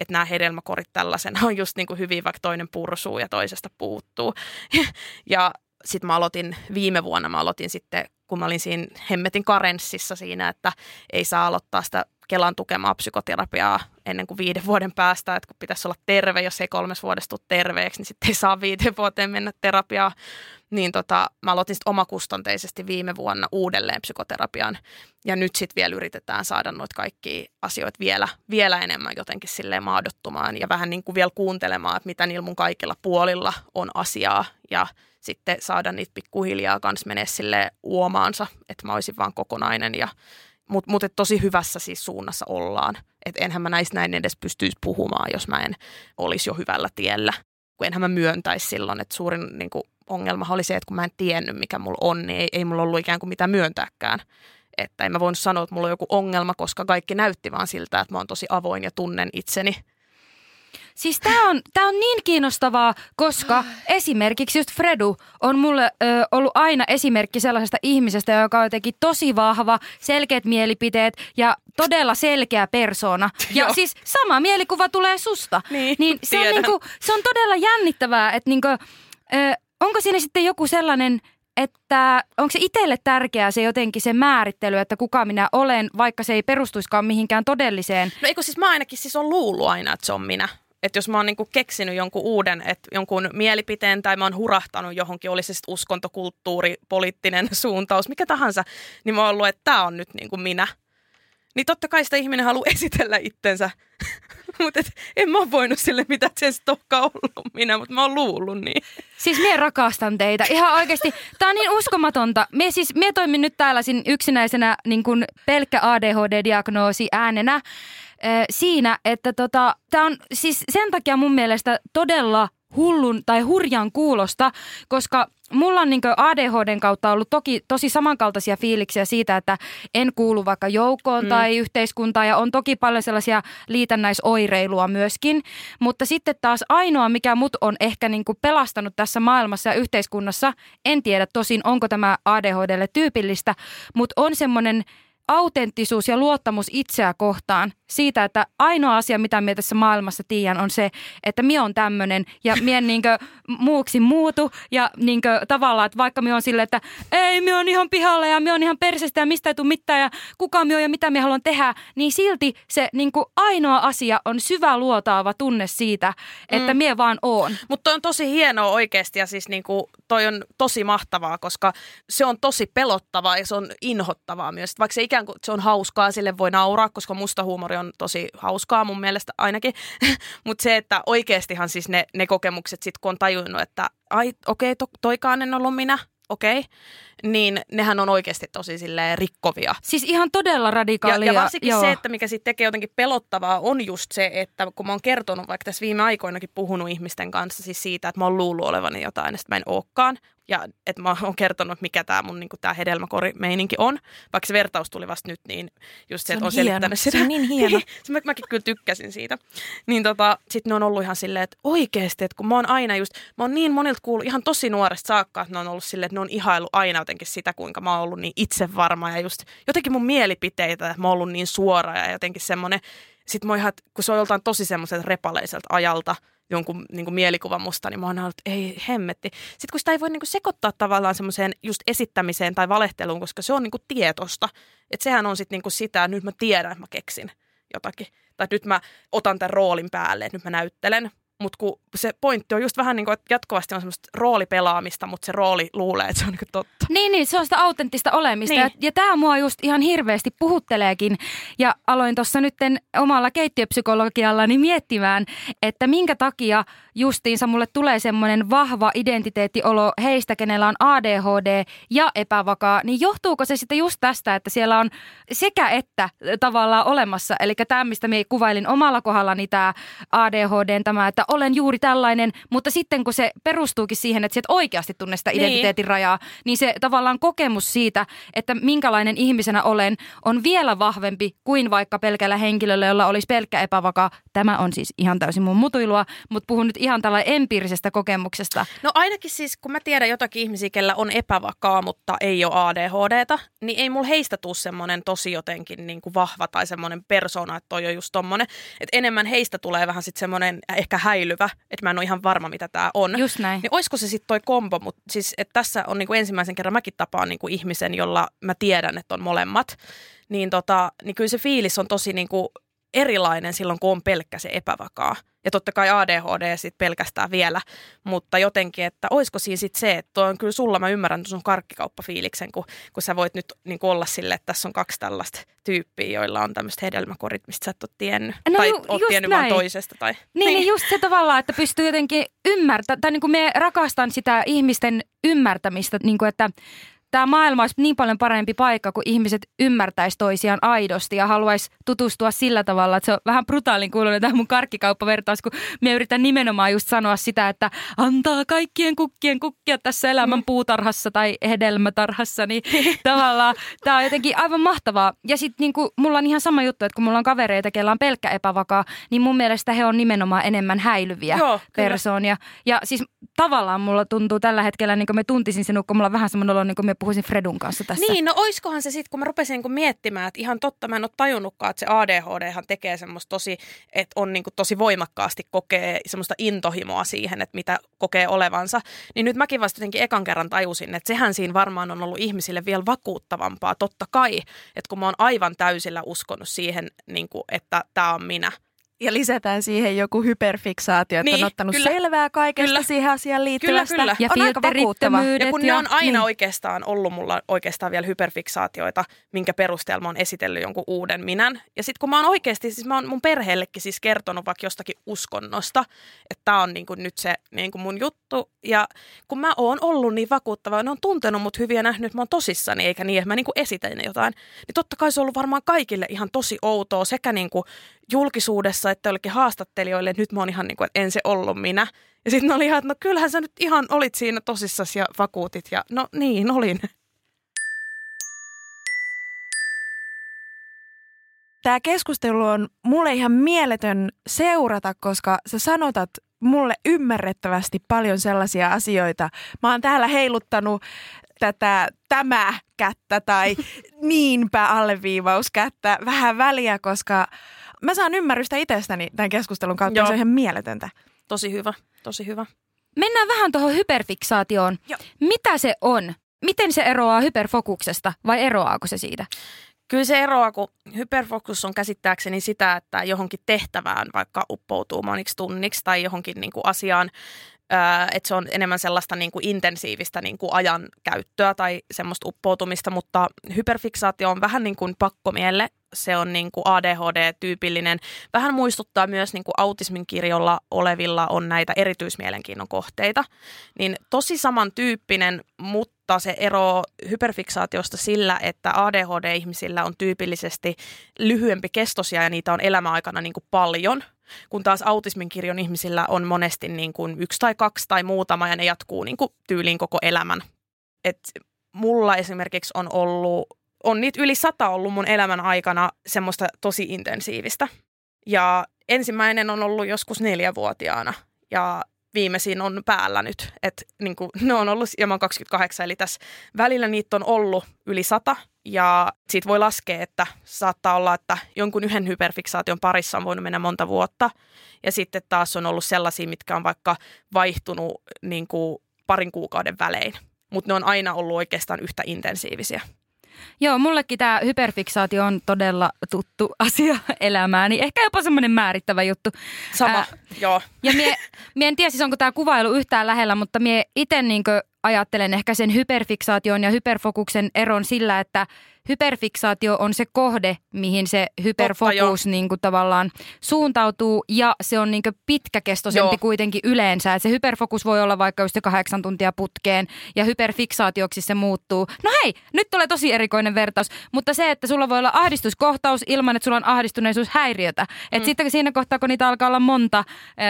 että nämä hedelmäkorit tällaisena on just niin kuin hyvin, vaikka toinen pursuu ja toisesta puuttuu. ja sitten mä aloitin viime vuonna, mä aloitin sitten, kun mä olin siinä hemmetin karenssissa siinä, että ei saa aloittaa sitä Kelan tukemaa psykoterapiaa ennen kuin viiden vuoden päästä, että kun pitäisi olla terve, jos ei kolmes vuodesta tule terveeksi, niin sitten ei saa viiden vuoteen mennä terapiaa. Niin tota, mä aloitin sitten omakustanteisesti viime vuonna uudelleen psykoterapian. Ja nyt sitten vielä yritetään saada noita kaikkia asioita vielä, vielä enemmän jotenkin silleen maadottumaan ja vähän niin kuin vielä kuuntelemaan, että mitä niillä mun kaikilla puolilla on asiaa ja sitten saada niitä pikkuhiljaa kanssa menee sille uomaansa, että mä olisin vaan kokonainen ja mutta mut tosi hyvässä siis suunnassa ollaan. Että enhän mä näistä näin edes pystyisi puhumaan, jos mä en olisi jo hyvällä tiellä. Kun enhän mä myöntäisi silloin, että suurin niin kuin, ongelma oli se, että kun mä en tiennyt, mikä mulla on, niin ei, ei mulla ollut ikään kuin mitään myöntääkään. Että en mä voinut sanoa, että mulla on joku ongelma, koska kaikki näytti vaan siltä, että mä oon tosi avoin ja tunnen itseni – Siis tämä on, tää on niin kiinnostavaa, koska esimerkiksi just Fredu on mulle ö, ollut aina esimerkki sellaisesta ihmisestä, joka on jotenkin tosi vahva, selkeät mielipiteet ja todella selkeä persona. Ja Joo. siis sama mielikuva tulee susta. Niin, niin se, on tiedän. niinku, se on todella jännittävää, että niinku, ö, onko siinä sitten joku sellainen että onko se itselle tärkeää se jotenkin se määrittely, että kuka minä olen, vaikka se ei perustuiskaan mihinkään todelliseen. No eikö siis mä ainakin siis on luullut aina, että se on minä. Että jos mä oon niinku keksinyt jonkun uuden, että jonkun mielipiteen tai mä oon hurahtanut johonkin, oli se uskonto, kulttuuri, poliittinen suuntaus, mikä tahansa, niin mä oon ollut, että tämä on nyt niinku minä. Niin totta kai sitä ihminen haluaa esitellä itsensä. mutta en mä voinut sille mitään, että se ei sit olekaan ollut minä, mutta mä oon luullut niin. Siis mie rakastan teitä. Ihan oikeasti. Tää on niin uskomatonta. Mie siis, mie toimin nyt täällä sin yksinäisenä niin pelkkä ADHD-diagnoosi äänenä äh, siinä, että tota, tää on siis sen takia mun mielestä todella hullun tai hurjan kuulosta, koska mulla on niin ADHDn kautta ollut toki tosi samankaltaisia fiiliksiä siitä, että en kuulu vaikka joukkoon mm. tai yhteiskuntaan ja on toki paljon sellaisia liitännäisoireilua myöskin, mutta sitten taas ainoa, mikä mut on ehkä niin pelastanut tässä maailmassa ja yhteiskunnassa, en tiedä tosin onko tämä ADHDlle tyypillistä, mutta on semmoinen autenttisuus ja luottamus itseä kohtaan siitä, että ainoa asia, mitä minä tässä maailmassa tiedän, on se, että minä on tämmöinen ja minä en niinkö muuksi muutu ja niinkö tavallaan, että vaikka minä on silleen, että ei, minä on ihan pihalla ja minä on ihan persestä ja mistä ei tule mitään ja kuka minä on ja mitä minä haluan tehdä, niin silti se niinkö ainoa asia on syvä luotaava tunne siitä, että mm. minä vaan oon. Mutta on tosi hienoa oikeasti ja siis niinku, toi on tosi mahtavaa, koska se on tosi pelottavaa ja se on inhottavaa myös. Vaikka se ikään kuin se on hauskaa, sille voi nauraa, koska musta huumori on tosi hauskaa mun mielestä ainakin. Mutta se, että oikeastihan siis ne, ne kokemukset sit kun on tajunnut, että ai okei, okay, to, toikaan en ollut minä, okei, okay, niin nehän on oikeasti tosi silleen rikkovia. Siis ihan todella radikaalia. Ja, ja varsinkin joo. se, että mikä sitten tekee jotenkin pelottavaa, on just se, että kun mä oon kertonut vaikka tässä viime aikoinakin puhunut ihmisten kanssa siis siitä, että mä oon luullut olevani jotain, ja sitten mä en ookaan. Ja että mä oon kertonut, mikä tämä mun niinku, tää hedelmäkorimeininki on. Vaikka se vertaus tuli vasta nyt, niin just se, Se että on on selittänyt sitä. Se on niin hieno. mä, mäkin kyllä tykkäsin siitä. Niin tota, sitten ne on ollut ihan silleen, että oikeasti, että kun mä oon aina just, mä oon niin monilta kuullut ihan tosi nuoresta saakka, että ne on ollut silleen, että ne on ihailu aina jotenkin sitä, kuinka mä oon ollut niin itsevarma ja just jotenkin mun mielipiteitä, että mä oon ollut niin suora ja jotenkin semmoinen, sitten mä ihan, kun se on joltain tosi semmoiselta repaleiselta ajalta, jonkun niin kuin mielikuvan musta, niin mä oon ollut, ei hemmetti. Sitten kun sitä ei voi niin kuin sekoittaa tavallaan semmoiseen just esittämiseen tai valehteluun, koska se on niin kuin tietosta. Että sehän on sitten niin sitä, että nyt mä tiedän, että mä keksin jotakin. Tai nyt mä otan tämän roolin päälle, että nyt mä näyttelen. Mutta kun se pointti on just vähän niin kuin, että jatkuvasti on semmoista roolipelaamista, mutta se rooli luulee, että se on niin totta. Niin, niin, se on sitä autenttista olemista. Niin. Ja, ja tämä mua just ihan hirveästi puhutteleekin. Ja aloin tuossa nytten omalla keittiöpsykologiallani miettimään, että minkä takia justiinsa mulle tulee semmoinen vahva identiteettiolo heistä, kenellä on ADHD ja epävakaa, niin johtuuko se sitten just tästä, että siellä on sekä että tavallaan olemassa. Eli tämä, mistä me kuvailin omalla kohdallani tämä ADHD, tämä, että olen juuri tällainen, mutta sitten kun se perustuukin siihen, että sä et oikeasti tunne sitä Niin. identiteetin rajaa, niin se tavallaan kokemus siitä, että minkälainen ihmisenä olen, on vielä vahvempi kuin vaikka pelkällä henkilöllä, jolla olisi pelkkä epävakaa. Tämä on siis ihan täysin mun mutuilua, mutta puhun nyt ihan tällä empiirisestä kokemuksesta. No ainakin siis, kun mä tiedän jotakin ihmisiä, kellä on epävakaa, mutta ei ole ADHDta, niin ei mulla heistä tule semmoinen tosi jotenkin niin kuin vahva tai semmoinen persona, että toi on just tommonen. Että enemmän heistä tulee vähän sitten semmoinen ehkä häilyvä, että mä en ole ihan varma, mitä tämä on. Just näin. Niin olisiko se sitten toi kombo, mutta siis että tässä on niinku ensimmäisen kerran mäkin tapaan niinku ihmisen, jolla mä tiedän, että on molemmat. Niin, tota, niin kyllä se fiilis on tosi niinku erilainen silloin, kun on pelkkä se epävakaa. Ja totta kai ADHD sitten pelkästään vielä, mutta jotenkin, että olisiko siinä sitten se, että on kyllä sulla, mä ymmärrän sun karkkikauppafiiliksen, kun, kun sä voit nyt niin olla sille, että tässä on kaksi tällaista tyyppiä, joilla on tämmöiset hedelmäkorit, mistä sä et ole tiennyt. No tai ju- oot tiennyt vaan näin. toisesta. Tai, Niin, niin just se tavallaan, että pystyy jotenkin ymmärtämään, tai niin kuin me rakastan sitä ihmisten ymmärtämistä, niin kuin että tämä maailma olisi niin paljon parempi paikka, kun ihmiset ymmärtäisi toisiaan aidosti ja haluaisi tutustua sillä tavalla, että se on vähän brutaalin kuulonen tämä mun karkkikauppavertaus, kun me yritän nimenomaan just sanoa sitä, että antaa kaikkien kukkien kukkia tässä elämän puutarhassa tai hedelmätarhassa, niin tavallaan tämä on jotenkin aivan mahtavaa. Ja sitten niin mulla on ihan sama juttu, että kun mulla on kavereita, kellä on pelkkä epävakaa, niin mun mielestä he on nimenomaan enemmän häilyviä Joo, persoonia. Ja siis tavallaan mulla tuntuu tällä hetkellä, niin kuin me tuntisin sinut, kun mulla on vähän semmoinen olo, niin kuin me puhuisin Fredun kanssa tässä. Niin, no oiskohan se sitten, kun mä rupesin niinku miettimään, että ihan totta, mä en ole tajunnutkaan, että se ADHDhan tekee semmoista tosi, että on niinku tosi voimakkaasti kokee semmoista intohimoa siihen, että mitä kokee olevansa. Niin nyt mäkin vasta jotenkin ekan kerran tajusin, että sehän siinä varmaan on ollut ihmisille vielä vakuuttavampaa, totta kai, että kun mä oon aivan täysillä uskonut siihen, niinku, että tämä on minä. Ja lisätään siihen joku hyperfiksaatio, että Niin, on ottanut kyllä. selvää kaikesta Kyllä. siihen asiaan liittyvästä. kyllä. Ja on aika vakuuttava. Ja kun ne on aina niin. oikeastaan ollut mulla oikeastaan vielä hyperfiksaatioita, minkä perusteella mä oon esitellyt jonkun uuden minän. Ja sitten kun mä oon oikeasti, siis mä oon mun perheellekin siis kertonut vaikka jostakin uskonnosta, että tää on niinku nyt se niinku mun juttu. Ja kun mä oon ollut niin vakuuttava, ne on tuntenut mut hyvin ja nähnyt, että mä oon tosissani, eikä niin, että mä niinku esitän jotain. Niin totta kai se on ollut varmaan kaikille ihan tosi outoa sekä niinku julkisuudessa että jollekin haastattelijoille, että nyt mä oon ihan niin kuin, että en se ollut minä. Ja sitten ne oli ihan, että no kyllähän sä nyt ihan olit siinä tosissasi ja vakuutit. Ja no niin, olin. Tämä keskustelu on mulle ihan mieletön seurata, koska sä sanotat mulle ymmärrettävästi paljon sellaisia asioita. Mä oon täällä heiluttanut tätä tämä kättä tai niinpä alleviivauskättä vähän väliä, koska mä saan ymmärrystä itsestäni tämän keskustelun kautta. Joo. Se on ihan mieletöntä. Tosi hyvä, tosi hyvä. Mennään vähän tuohon hyperfiksaatioon. Joo. Mitä se on? Miten se eroaa hyperfokuksesta vai eroaako se siitä? Kyllä se eroaa, kun hyperfokus on käsittääkseni sitä, että johonkin tehtävään vaikka uppoutuu moniksi tunniksi tai johonkin niin kuin asiaan, että se on enemmän sellaista niin kuin intensiivistä niin kuin ajan käyttöä tai semmoista uppoutumista, mutta hyperfiksaatio on vähän niin kuin pakkomielle. Se on niin kuin ADHD-tyypillinen. Vähän muistuttaa myös niin kuin autismin kirjolla olevilla on näitä erityismielenkiinnon kohteita. Niin tosi samantyyppinen, mutta se ero hyperfiksaatiosta sillä, että ADHD-ihmisillä on tyypillisesti lyhyempi kestosia ja niitä on elämäaikana niin kuin paljon, kun taas autismin kirjon ihmisillä on monesti niin kuin yksi tai kaksi tai muutama ja ne jatkuu niin kuin tyyliin koko elämän. Et mulla esimerkiksi on ollut, on niitä yli sata ollut mun elämän aikana semmoista tosi intensiivistä. Ja ensimmäinen on ollut joskus neljävuotiaana ja viimeisin on päällä nyt. Et niin kuin, ne on ollut, ja mä oon 28, eli tässä välillä niitä on ollut yli sata. Ja siitä voi laskea, että saattaa olla, että jonkun yhden hyperfiksaation parissa on voinut mennä monta vuotta. Ja sitten taas on ollut sellaisia, mitkä on vaikka vaihtunut niin kuin parin kuukauden välein. Mutta ne on aina ollut oikeastaan yhtä intensiivisiä. Joo, mullekin tämä hyperfiksaatio on todella tuttu asia elämääni. Ehkä jopa semmoinen määrittävä juttu. Sama, Ää, joo. Ja mie, mie en tiedä siis onko tämä kuvailu yhtään lähellä, mutta mie itse niinkö ajattelen ehkä sen hyperfiksaation ja hyperfokuksen eron sillä, että hyperfiksaatio on se kohde, mihin se hyperfokus niin kuin tavallaan suuntautuu ja se on niin kuin pitkäkestoisempi Joo. kuitenkin yleensä. Et se hyperfokus voi olla vaikka just kahdeksan tuntia putkeen ja hyperfiksaatioksi se muuttuu. No hei, nyt tulee tosi erikoinen vertaus, mutta se, että sulla voi olla ahdistuskohtaus ilman, että sulla on ahdistuneisuushäiriötä. Et mm. sitten siinä kohtaa, kun niitä alkaa olla monta,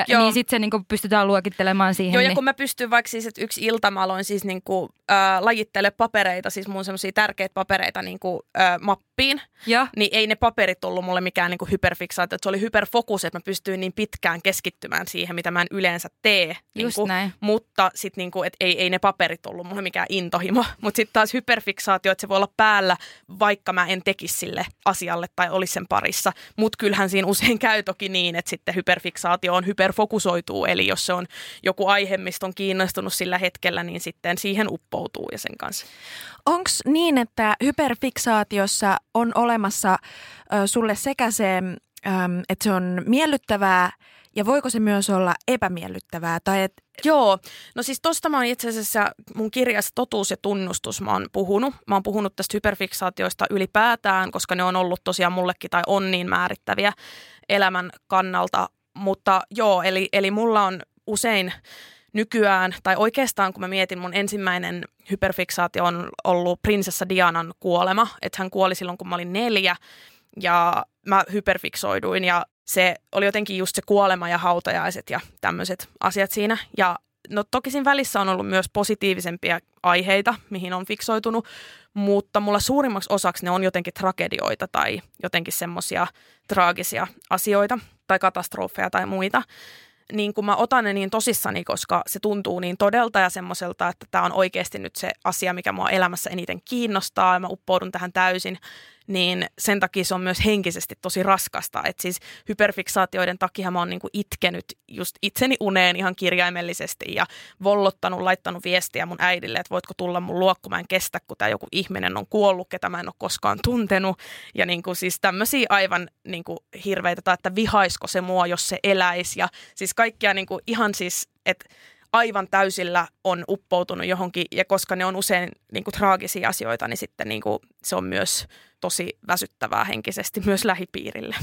Joo. niin sitten se niinku pystytään luokittelemaan siihen. Joo, ja niin. kun mä pystyn vaikka siis, että yksi ilta mä aloin siis niinku, äh, lajittele papereita, siis mun semmoisia tärkeitä papereita niinku, äh, mappiin, Joo. niin ei ne paperit ollut mulle mikään niinku hyperfiksaatio. Että se oli hyperfokus, että mä pystyin niin pitkään keskittymään siihen, mitä mä en yleensä tee. Just niinku, näin. Mutta sitten niinku, että ei, ei ne paperit ollut mulle mikään intohimo. Mutta sitten taas hyperfiksaatio, että se voi olla päällä, vaikka mä en tekisi sille asialle tai olisi sen parissa. Mutta kyllähän siinä usein käy toki niin, että sitten hyperfiksaatio on hyperfokusoituu. Eli jos se on joku aihe, mistä on kiinnostunut sillä hetkellä, niin sitten siihen uppoutuu ja sen kanssa. Onko niin, että hyperfiksaatiossa on olemassa ö, sulle sekä se, äm, että se on miellyttävää ja voiko se myös olla epämiellyttävää? Tai et, Joo, no siis tosta mä oon itse asiassa mun kirjassa Totuus ja tunnustus mä oon puhunut. Mä oon puhunut tästä hyperfiksaatioista ylipäätään, koska ne on ollut tosiaan mullekin tai on niin määrittäviä elämän kannalta. Mutta joo, eli, eli mulla on usein nykyään, tai oikeastaan kun mä mietin, mun ensimmäinen hyperfiksaatio on ollut prinsessa Dianan kuolema. Että hän kuoli silloin, kun mä olin neljä ja mä hyperfiksoiduin ja se oli jotenkin just se kuolema ja hautajaiset ja tämmöiset asiat siinä. Ja no toki siinä välissä on ollut myös positiivisempia aiheita, mihin on fiksoitunut, mutta mulla suurimmaksi osaksi ne on jotenkin tragedioita tai jotenkin semmoisia traagisia asioita tai katastrofeja tai muita. Niin kun mä otan ne niin tosissani, koska se tuntuu niin todelta ja semmoiselta, että tämä on oikeasti nyt se asia, mikä mua elämässä eniten kiinnostaa ja mä uppoudun tähän täysin, niin sen takia se on myös henkisesti tosi raskasta. Et siis hyperfiksaatioiden takia mä oon niinku itkenyt just itseni uneen ihan kirjaimellisesti ja vollottanut, laittanut viestiä mun äidille, että voitko tulla mun luo, kun mä en kestä, kun tämä joku ihminen on kuollut, ketä mä en ole koskaan tuntenut. Ja niinku siis tämmöisiä aivan niinku hirveitä, tai että vihaisko se mua, jos se eläisi. Ja siis kaikkia niinku ihan siis, että aivan täysillä on uppoutunut johonkin, ja koska ne on usein niin kuin, traagisia asioita, niin sitten niin kuin, se on myös tosi väsyttävää henkisesti myös lähipiirille.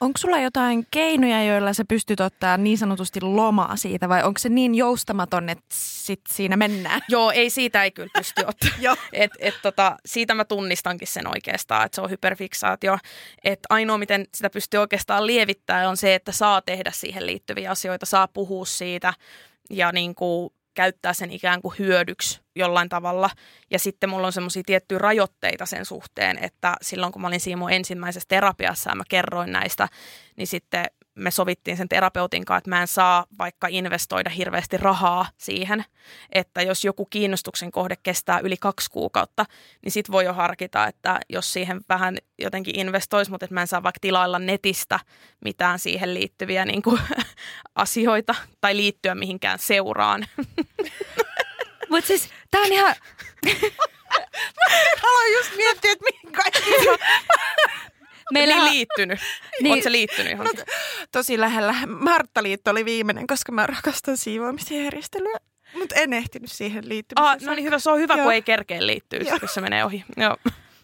onko sulla jotain keinoja, joilla sä pystyt ottaa niin sanotusti lomaa siitä vai onko se niin joustamaton, että sit siinä mennään? Joo, ei siitä ei kyllä pysty ottaa. Et, et, tota, siitä mä tunnistankin sen oikeastaan, että se on hyperfiksaatio. Et ainoa, miten sitä pystyy oikeastaan lievittämään, on se, että saa tehdä siihen liittyviä asioita, saa puhua siitä ja niin kuin käyttää sen ikään kuin hyödyksi jollain tavalla. Ja sitten mulla on semmoisia tiettyjä rajoitteita sen suhteen, että silloin kun mä olin siinä mun ensimmäisessä terapiassa ja mä kerroin näistä, niin sitten me sovittiin sen terapeutin kanssa, että mä en saa vaikka investoida hirveästi rahaa siihen, että jos joku kiinnostuksen kohde kestää yli kaksi kuukautta, niin sit voi jo harkita, että jos siihen vähän jotenkin investoisi, mutta että mä en saa vaikka tilailla netistä mitään siihen liittyviä niin kuin, asioita tai liittyä mihinkään seuraan. Mutta siis tää on ihan... Aloin just miettiä, että mihin kaikki Meillä Meillä ei liittynyt. Niin. Niin. Oletko liittynyt johonkin? tosi lähellä. Marttaliitto oli viimeinen, koska mä rakastan siivoamisjärjestelyä. Mutta en ehtinyt siihen liittymään. Ah, no niin hyvä, se on hyvä, Joo. kun ei kerkeä liittyä, Joo. jos se menee ohi. Joo.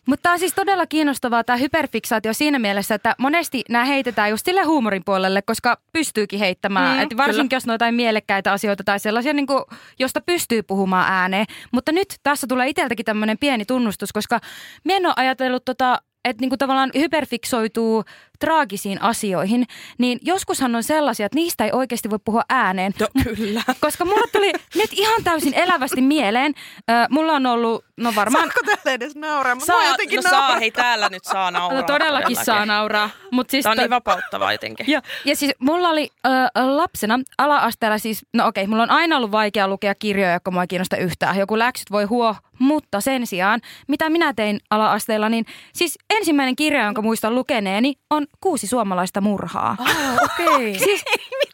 Mutta tämä on siis todella kiinnostavaa tämä hyperfiksaatio siinä mielessä, että monesti nämä heitetään just sille huumorin puolelle, koska pystyykin heittämään. Mm, varsinkin kyllä. jos on jotain mielekkäitä asioita tai sellaisia, niin kuin, josta pystyy puhumaan ääneen. Mutta nyt tässä tulee itseltäkin tämmöinen pieni tunnustus, koska minä en ole ajatellut tota, että niinku tavallaan hyperfiksoituu traagisiin asioihin, niin joskushan on sellaisia, että niistä ei oikeasti voi puhua ääneen. No kyllä. Koska mulla tuli nyt ihan täysin elävästi mieleen. Mulla on ollut, no varmaan... Saatko tälle edes nauraa? Mutta Saa, jotenkin no saa, nauraa. hei täällä nyt saa nauraa. No todellakin saa nauraa. Mut siis Tämä on niin vapauttavaa jotenkin. ja, ja siis mulla oli ö, lapsena ala-asteella siis, no okei, mulla on aina ollut vaikea lukea kirjoja, jotka mua ei kiinnosta yhtään. Joku läksyt voi huo, mutta sen sijaan, mitä minä tein ala-asteella, niin siis ensimmäinen kirja, jonka muistan lukeneeni, on Kuusi suomalaista murhaa. Ah, okei. Siis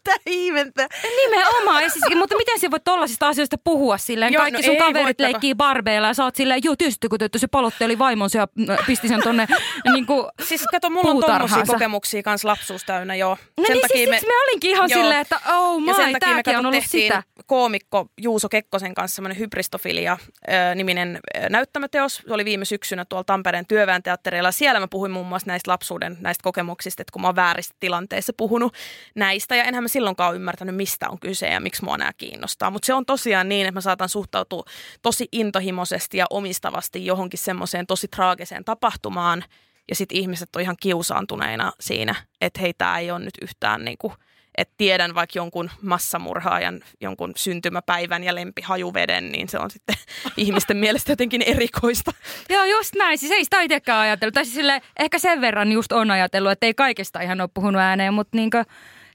Mitä ihmettä? nimenomaan, ja siis, mutta miten sä voit tollasista asioista puhua silleen? Joo, Kaikki no sun ei kaverit tätä. leikkii barbeilla ja sä oot silleen, joo tietysti kun tyttö, se palotteli vaimonsa ja pisti sen tonne niin kuin, Siis kato, mulla on tommosia kokemuksia kans lapsuus täynnä, joo. No niin, siis siksi me olinkin ihan Joo. silleen, että oh my, ja sen takia me kato, on ollut tehtiin sitä. koomikko Juuso Kekkosen kanssa semmoinen Hybristofilia-niminen näyttämöteos. Se oli viime syksynä tuolla Tampereen työväen teatterilla. Siellä mä puhuin muun muassa näistä lapsuuden näistä kokemuksista, että kun mä oon vääristä tilanteissa puhunut näistä. Ja enhän mä silloinkaan ymmärtänyt, mistä on kyse ja miksi mua nämä kiinnostaa. Mutta se on tosiaan niin, että mä saatan suhtautua tosi intohimoisesti ja omistavasti johonkin semmoiseen tosi traagiseen tapahtumaan. ja sitten ihmiset on ihan kiusaantuneina siinä, että hei, tämä ei ole nyt yhtään niin kuin, että tiedän vaikka jonkun massamurhaajan jonkun syntymäpäivän ja lempihajuveden, niin se on sitten ihmisten mielestä jotenkin erikoista. Joo, just näin. Siis ei sitä itsekään ajatellut. Tai siis sille, ehkä sen verran just on ajatellut, että ei kaikesta ihan ole puhunut ääneen, mutta niinkö,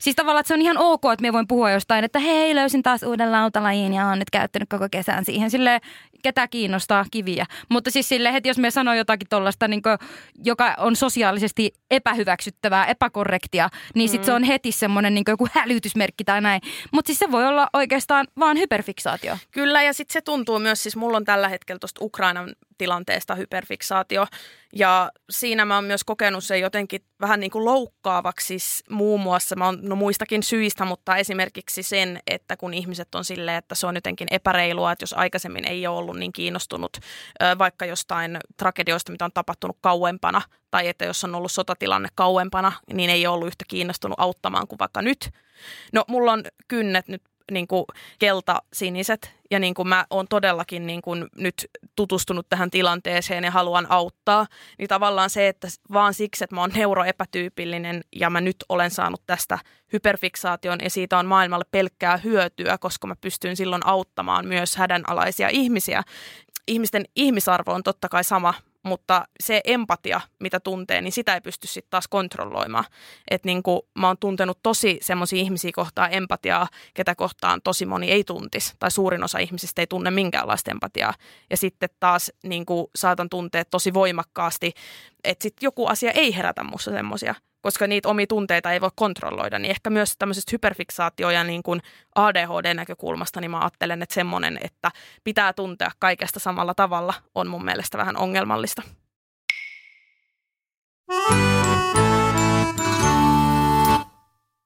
Siis tavallaan, että se on ihan ok, että me voin puhua jostain, että hei, löysin taas uuden lautalajin ja olen nyt käyttänyt koko kesän siihen. Sille ketä kiinnostaa kiviä. Mutta siis sille heti, jos me sanoo jotakin tuollaista, niin joka on sosiaalisesti epähyväksyttävää, epäkorrektia, niin sitten mm. se on heti semmoinen niin joku hälytysmerkki tai näin. Mutta siis se voi olla oikeastaan vaan hyperfiksaatio. Kyllä, ja sitten se tuntuu myös, siis mulla on tällä hetkellä tuosta Ukrainan tilanteesta hyperfiksaatio. Ja siinä mä oon myös kokenut sen jotenkin vähän niin kuin loukkaavaksi siis muun muassa, mä oon, no muistakin syistä, mutta esimerkiksi sen, että kun ihmiset on silleen, että se on jotenkin epäreilua, että jos aikaisemmin ei ole ollut niin kiinnostunut vaikka jostain tragedioista, mitä on tapahtunut kauempana, tai että jos on ollut sotatilanne kauempana, niin ei ole ollut yhtä kiinnostunut auttamaan kuin vaikka nyt. No mulla on kynnet nyt niin kuin kelta-siniset ja niin kuin mä oon todellakin niin kuin nyt tutustunut tähän tilanteeseen ja haluan auttaa, niin tavallaan se, että vaan siksi, että mä oon neuroepätyypillinen ja mä nyt olen saanut tästä hyperfiksaation ja siitä on maailmalle pelkkää hyötyä, koska mä pystyn silloin auttamaan myös hädänalaisia ihmisiä. Ihmisten ihmisarvo on totta kai sama, mutta se empatia, mitä tuntee, niin sitä ei pysty sitten taas kontrolloimaan. Että niin kuin mä oon tuntenut tosi semmoisia ihmisiä kohtaan empatiaa, ketä kohtaan tosi moni ei tuntisi, tai suurin osa ihmisistä ei tunne minkäänlaista empatiaa. Ja sitten taas niin kuin saatan tuntea tosi voimakkaasti, että sitten joku asia ei herätä musta semmoisia koska niitä omia tunteita ei voi kontrolloida, niin ehkä myös tämmöisestä hyperfiksaatio- ja niin kuin ADHD-näkökulmasta, niin mä ajattelen, että semmoinen, että pitää tuntea kaikesta samalla tavalla, on mun mielestä vähän ongelmallista.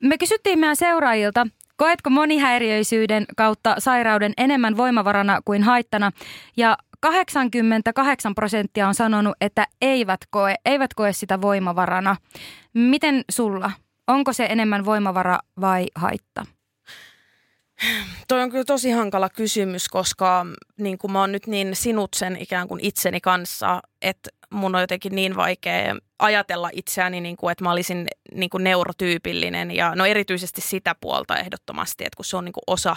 Me kysyttiin meidän seuraajilta, koetko monihäiriöisyyden kautta sairauden enemmän voimavarana kuin haittana? Ja 88 prosenttia on sanonut, että eivät koe, eivät koe sitä voimavarana. Miten sulla? Onko se enemmän voimavara vai haitta? Toi on kyllä tosi hankala kysymys, koska niin kuin mä oon nyt niin sinut sen ikään kuin itseni kanssa, että mun on jotenkin niin vaikea ajatella itseäni, niin kuin, että mä olisin niin kuin neurotyypillinen ja no erityisesti sitä puolta ehdottomasti, että kun se on niin kuin osa,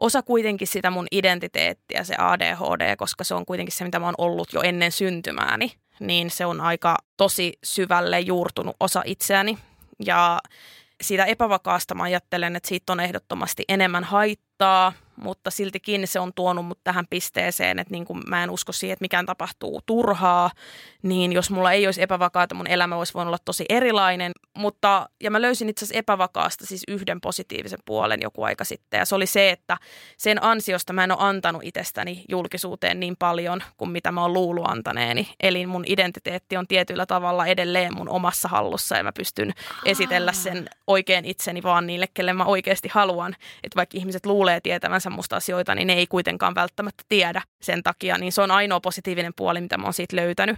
osa kuitenkin sitä mun identiteettiä, se ADHD, koska se on kuitenkin se, mitä mä oon ollut jo ennen syntymääni, niin se on aika tosi syvälle juurtunut osa itseäni. Ja siitä epävakaasta mä ajattelen, että siitä on ehdottomasti enemmän haittaa, mutta siltikin se on tuonut mut tähän pisteeseen, että niin kuin mä en usko siihen, että mikään tapahtuu turhaa, niin jos mulla ei olisi epävakaata, mun elämä olisi voinut olla tosi erilainen. Mutta, ja mä löysin itse asiassa epävakaasta siis yhden positiivisen puolen joku aika sitten, ja se oli se, että sen ansiosta mä en ole antanut itsestäni julkisuuteen niin paljon kuin mitä mä oon luullut antaneeni. Eli mun identiteetti on tietyllä tavalla edelleen mun omassa hallussa, ja mä pystyn esitellä sen oikein itseni vaan niille, kelle mä oikeasti haluan. Että vaikka ihmiset luulee tietävänsä musta asioita, niin ne ei kuitenkaan välttämättä tiedä sen takia. Niin se on ainoa positiivinen puoli, mitä mä oon siitä löytänyt.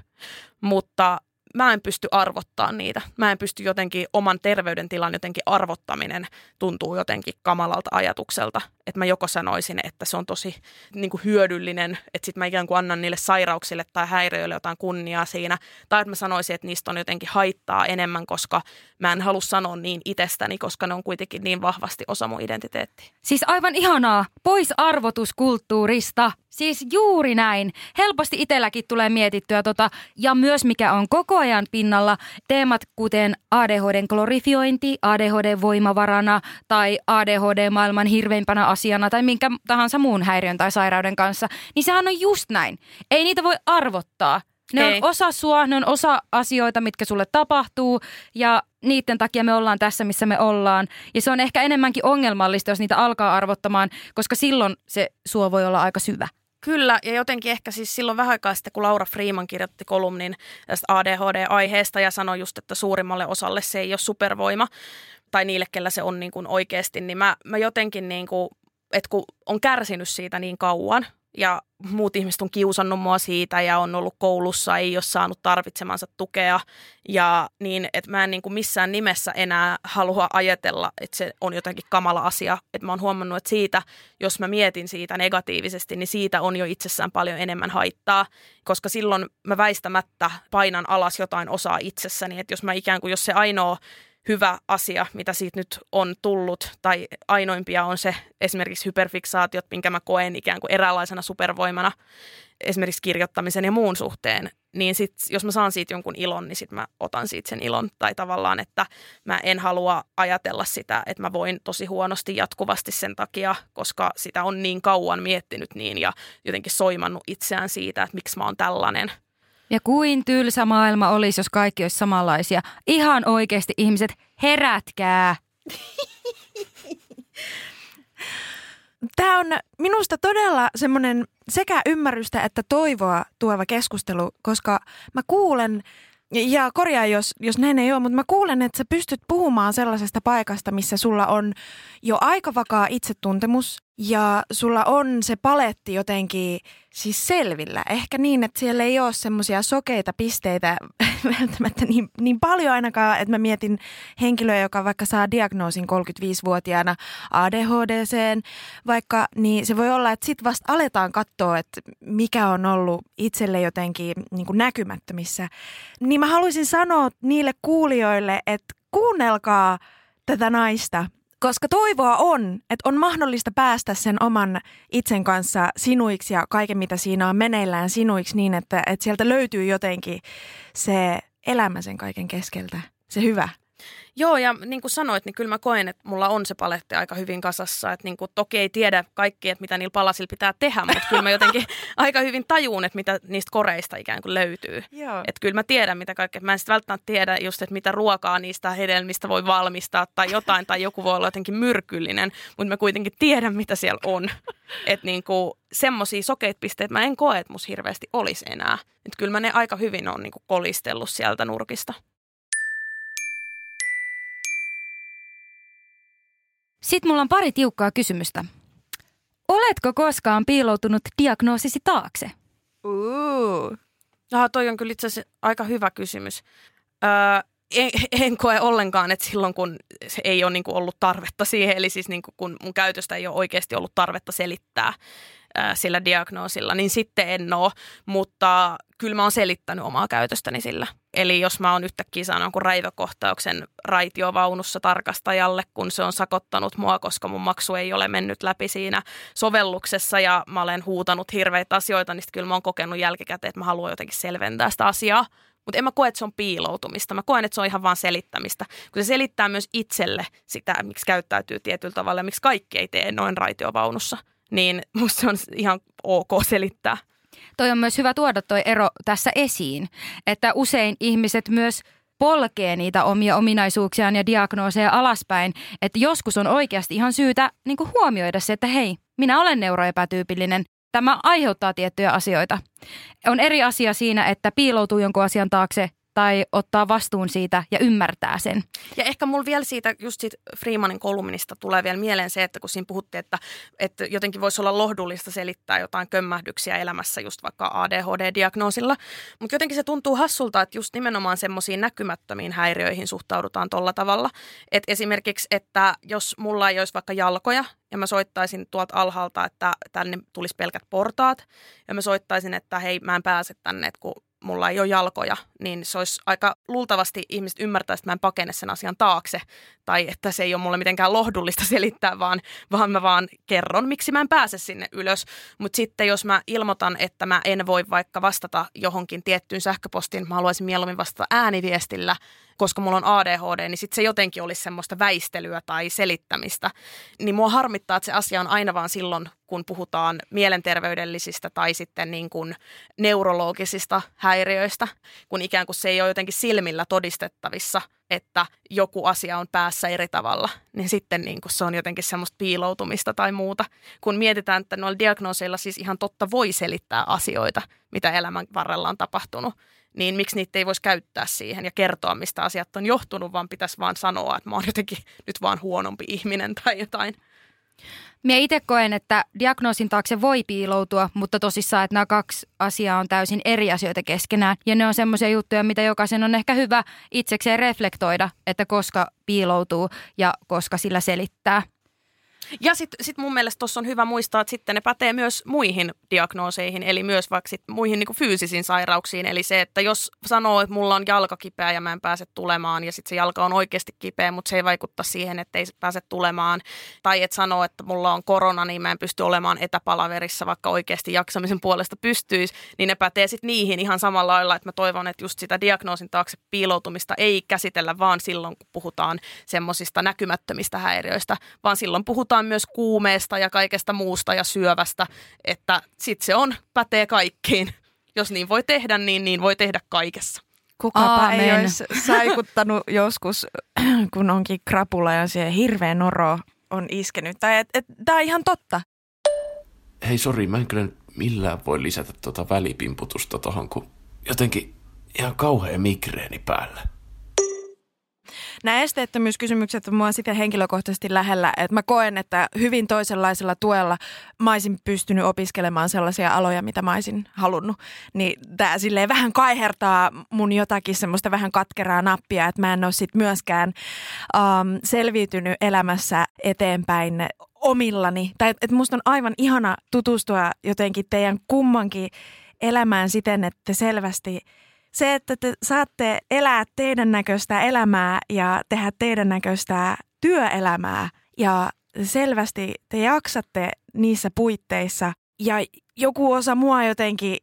Mutta mä en pysty arvottaa niitä. Mä en pysty jotenkin oman terveydentilan jotenkin arvottaminen tuntuu jotenkin kamalalta ajatukselta. Että mä joko sanoisin, että se on tosi niin kuin hyödyllinen, että sit mä ikään kuin annan niille sairauksille tai häiriöille jotain kunniaa siinä. Tai että mä sanoisin, että niistä on jotenkin haittaa enemmän, koska mä en halua sanoa niin itsestäni, koska ne on kuitenkin niin vahvasti osa mun identiteettiä. Siis aivan ihanaa. Pois arvotuskulttuurista. Siis juuri näin. Helposti itselläkin tulee mietittyä tota, ja myös mikä on koko ajan pinnalla, teemat kuten ADHDn glorifiointi, ADHD voimavarana tai ADHD maailman hirveimpänä asiana tai minkä tahansa muun häiriön tai sairauden kanssa, niin sehän on just näin. Ei niitä voi arvottaa. Ne Ei. on osa sua, ne on osa asioita, mitkä sulle tapahtuu ja niiden takia me ollaan tässä, missä me ollaan. Ja se on ehkä enemmänkin ongelmallista, jos niitä alkaa arvottamaan, koska silloin se suo voi olla aika syvä. Kyllä, ja jotenkin ehkä siis silloin vähän aikaa sitten, kun Laura Freeman kirjoitti kolumnin tästä ADHD-aiheesta ja sanoi just, että suurimmalle osalle se ei ole supervoima, tai niille, kellä se on niin kuin oikeasti, niin mä, mä jotenkin, niin kuin, että kun on kärsinyt siitä niin kauan, ja muut ihmiset on kiusannut mua siitä ja on ollut koulussa, ei ole saanut tarvitsemansa tukea ja niin, että mä en niin kuin missään nimessä enää halua ajatella, että se on jotenkin kamala asia. Että mä oon huomannut, että siitä, jos mä mietin siitä negatiivisesti, niin siitä on jo itsessään paljon enemmän haittaa, koska silloin mä väistämättä painan alas jotain osaa itsessäni, että jos mä ikään kuin, jos se ainoa hyvä asia, mitä siitä nyt on tullut, tai ainoimpia on se esimerkiksi hyperfiksaatiot, minkä mä koen ikään kuin eräänlaisena supervoimana esimerkiksi kirjoittamisen ja muun suhteen, niin sit, jos mä saan siitä jonkun ilon, niin sitten mä otan siitä sen ilon. Tai tavallaan, että mä en halua ajatella sitä, että mä voin tosi huonosti jatkuvasti sen takia, koska sitä on niin kauan miettinyt niin ja jotenkin soimannut itseään siitä, että miksi mä oon tällainen – ja kuin tylsä maailma olisi, jos kaikki olisi samanlaisia. Ihan oikeasti ihmiset, herätkää! Tämä on minusta todella semmoinen sekä ymmärrystä että toivoa tuova keskustelu, koska mä kuulen, ja korjaa jos, jos näin ei ole, mutta mä kuulen, että sä pystyt puhumaan sellaisesta paikasta, missä sulla on jo aika vakaa itsetuntemus ja sulla on se paletti jotenkin siis selvillä. Ehkä niin, että siellä ei ole semmoisia sokeita pisteitä välttämättä niin, niin paljon ainakaan, että mä mietin henkilöä, joka vaikka saa diagnoosin 35-vuotiaana ADHDCen, vaikka niin se voi olla, että sitten vasta aletaan katsoa, että mikä on ollut itselle jotenkin niin kuin näkymättömissä. Niin mä haluaisin sanoa niille kuulijoille, että kuunnelkaa tätä naista – koska toivoa on, että on mahdollista päästä sen oman itsen kanssa sinuiksi ja kaiken, mitä siinä on meneillään sinuiksi niin, että, että sieltä löytyy jotenkin se elämä sen kaiken keskeltä, se hyvä. Joo, ja niin kuin sanoit, niin kyllä mä koen, että mulla on se paletti aika hyvin kasassa. Että niin kuin, toki ei tiedä kaikki, että mitä niillä palasilla pitää tehdä, mutta kyllä mä jotenkin aika hyvin tajuun, että mitä niistä koreista ikään kuin löytyy. Että kyllä mä tiedän, mitä kaikkea. Mä en sitten välttämättä tiedä just, että mitä ruokaa niistä hedelmistä voi valmistaa tai jotain, tai joku voi olla jotenkin myrkyllinen, mutta mä kuitenkin tiedän, mitä siellä on. Että niin kuin semmoisia sokeita pisteitä mä en koe, että mus hirveästi olisi enää. Että kyllä mä ne aika hyvin on niin kuin kolistellut sieltä nurkista. Sitten mulla on pari tiukkaa kysymystä. Oletko koskaan piiloutunut diagnoosisi taakse? Uh. Ah, toi on kyllä itse asiassa aika hyvä kysymys. Öö, en, en koe ollenkaan, että silloin kun se ei ole niin kuin ollut tarvetta siihen, eli siis niin kuin kun mun käytöstä ei ole oikeasti ollut tarvetta selittää, sillä diagnoosilla, niin sitten en ole, mutta kyllä mä oon selittänyt omaa käytöstäni sillä. Eli jos mä oon yhtäkkiä saanut jonkun raivokohtauksen raitiovaunussa tarkastajalle, kun se on sakottanut mua, koska mun maksu ei ole mennyt läpi siinä sovelluksessa ja mä olen huutanut hirveitä asioita, niin kyllä mä oon kokenut jälkikäteen, että mä haluan jotenkin selventää sitä asiaa. Mutta en mä koe, että se on piiloutumista. Mä koen, että se on ihan vaan selittämistä. Kun se selittää myös itselle sitä, miksi käyttäytyy tietyllä tavalla ja miksi kaikki ei tee noin raitiovaunussa niin musta on ihan ok selittää. Toi on myös hyvä tuoda toi ero tässä esiin, että usein ihmiset myös polkee niitä omia ominaisuuksiaan ja diagnooseja alaspäin, että joskus on oikeasti ihan syytä niin huomioida se, että hei, minä olen neuroepätyypillinen, tämä aiheuttaa tiettyjä asioita. On eri asia siinä, että piiloutuu jonkun asian taakse tai ottaa vastuun siitä ja ymmärtää sen. Ja ehkä mulla vielä siitä, just siitä Freemanin kolumnista tulee vielä mieleen se, että kun siinä puhuttiin, että, että jotenkin voisi olla lohdullista selittää jotain kömmähdyksiä elämässä just vaikka ADHD-diagnoosilla. Mutta jotenkin se tuntuu hassulta, että just nimenomaan semmoisiin näkymättömiin häiriöihin suhtaudutaan tolla tavalla. Että esimerkiksi, että jos mulla ei olisi vaikka jalkoja, ja mä soittaisin tuolta alhaalta, että tänne tulisi pelkät portaat. Ja mä soittaisin, että hei, mä en pääse tänne, että kun mulla ei ole jalkoja, niin se olisi aika luultavasti ihmiset ymmärtää, että mä en pakene sen asian taakse. Tai että se ei ole mulle mitenkään lohdullista selittää, vaan, vaan mä vaan kerron, miksi mä en pääse sinne ylös. Mutta sitten jos mä ilmoitan, että mä en voi vaikka vastata johonkin tiettyyn sähköpostiin, mä haluaisin mieluummin vastata ääniviestillä, koska mulla on ADHD, niin sitten se jotenkin olisi semmoista väistelyä tai selittämistä. Niin mua harmittaa, että se asia on aina vaan silloin, kun puhutaan mielenterveydellisistä tai sitten niin kuin neurologisista häiriöistä, kun ikään kuin se ei ole jotenkin silmillä todistettavissa, että joku asia on päässä eri tavalla, niin sitten niin kuin se on jotenkin semmoista piiloutumista tai muuta. Kun mietitään, että noilla diagnooseilla siis ihan totta voi selittää asioita, mitä elämän varrella on tapahtunut, niin miksi niitä ei voisi käyttää siihen ja kertoa, mistä asiat on johtunut, vaan pitäisi vaan sanoa, että mä oon jotenkin nyt vaan huonompi ihminen tai jotain. Minä itse koen, että diagnoosin taakse voi piiloutua, mutta tosissaan, että nämä kaksi asiaa on täysin eri asioita keskenään. Ja ne on semmoisia juttuja, mitä jokaisen on ehkä hyvä itsekseen reflektoida, että koska piiloutuu ja koska sillä selittää. Ja sitten sit mun mielestä tuossa on hyvä muistaa, että sitten ne pätee myös muihin diagnooseihin, eli myös vaikka sit muihin niin fyysisiin sairauksiin. Eli se, että jos sanoo, että mulla on jalka kipeä ja mä en pääse tulemaan, ja sitten se jalka on oikeasti kipeä, mutta se ei vaikutta siihen, että ei pääse tulemaan. Tai että sanoo, että mulla on korona, niin mä en pysty olemaan etäpalaverissa, vaikka oikeasti jaksamisen puolesta pystyisi, niin ne pätee sitten niihin ihan samalla lailla, että mä toivon, että just sitä diagnoosin taakse piiloutumista ei käsitellä vaan silloin, kun puhutaan semmoisista näkymättömistä häiriöistä, vaan silloin puhutaan puhutaan myös kuumeesta ja kaikesta muusta ja syövästä, että sitten se on, pätee kaikkiin. Jos niin voi tehdä, niin niin voi tehdä kaikessa. Kukapa Aamen. ei olisi saikuttanut joskus, kun onkin krapula ja se hirveä noro on iskenyt. Tai et, et, tämä on ihan totta. Hei, sori, mä en kyllä millään voi lisätä tuota välipimputusta tuohon, kun jotenkin ihan kauhea migreeni päällä. Nämä esteettömyyskysymykset on mua sitä henkilökohtaisesti lähellä, että mä koen, että hyvin toisenlaisella tuella mä olisin pystynyt opiskelemaan sellaisia aloja, mitä mä olisin halunnut. Niin tämä silleen vähän kaihertaa mun jotakin semmoista vähän katkeraa nappia, että mä en ole sit myöskään um, selviytynyt elämässä eteenpäin omillani. Tai että musta on aivan ihana tutustua jotenkin teidän kummankin elämään siten, että selvästi – se, että te saatte elää teidän näköistä elämää ja tehdä teidän näköistä työelämää ja selvästi te jaksatte niissä puitteissa ja joku osa mua jotenkin,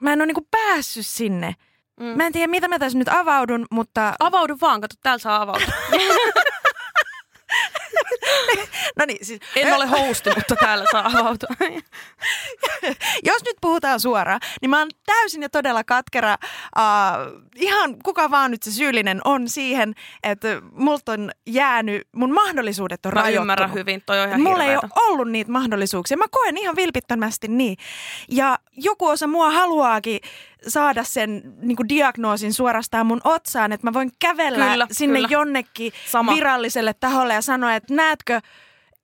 mä en ole niinku päässyt sinne. Mm. Mä en tiedä, mitä mä tässä nyt avaudun, mutta... Avaudu vaan, kato, täällä saa avautua. no niin, siis... En ole hosti, mutta täällä saa avautua. Jos nyt puhutaan suoraan, niin mä oon täysin ja todella katkera. Uh, ihan kuka vaan nyt se syyllinen on siihen, että multa on jäänyt, mun mahdollisuudet on mä rajoittunut. ymmärrän hyvin, toi on ihan Mulla hirveätä. ei ole ollut niitä mahdollisuuksia. Mä koen ihan vilpittömästi niin. Ja joku osa mua haluaakin saada sen niin kuin diagnoosin suorastaan mun otsaan, että mä voin kävellä kyllä, sinne kyllä. jonnekin Sama. viralliselle taholle ja sanoa, että näetkö,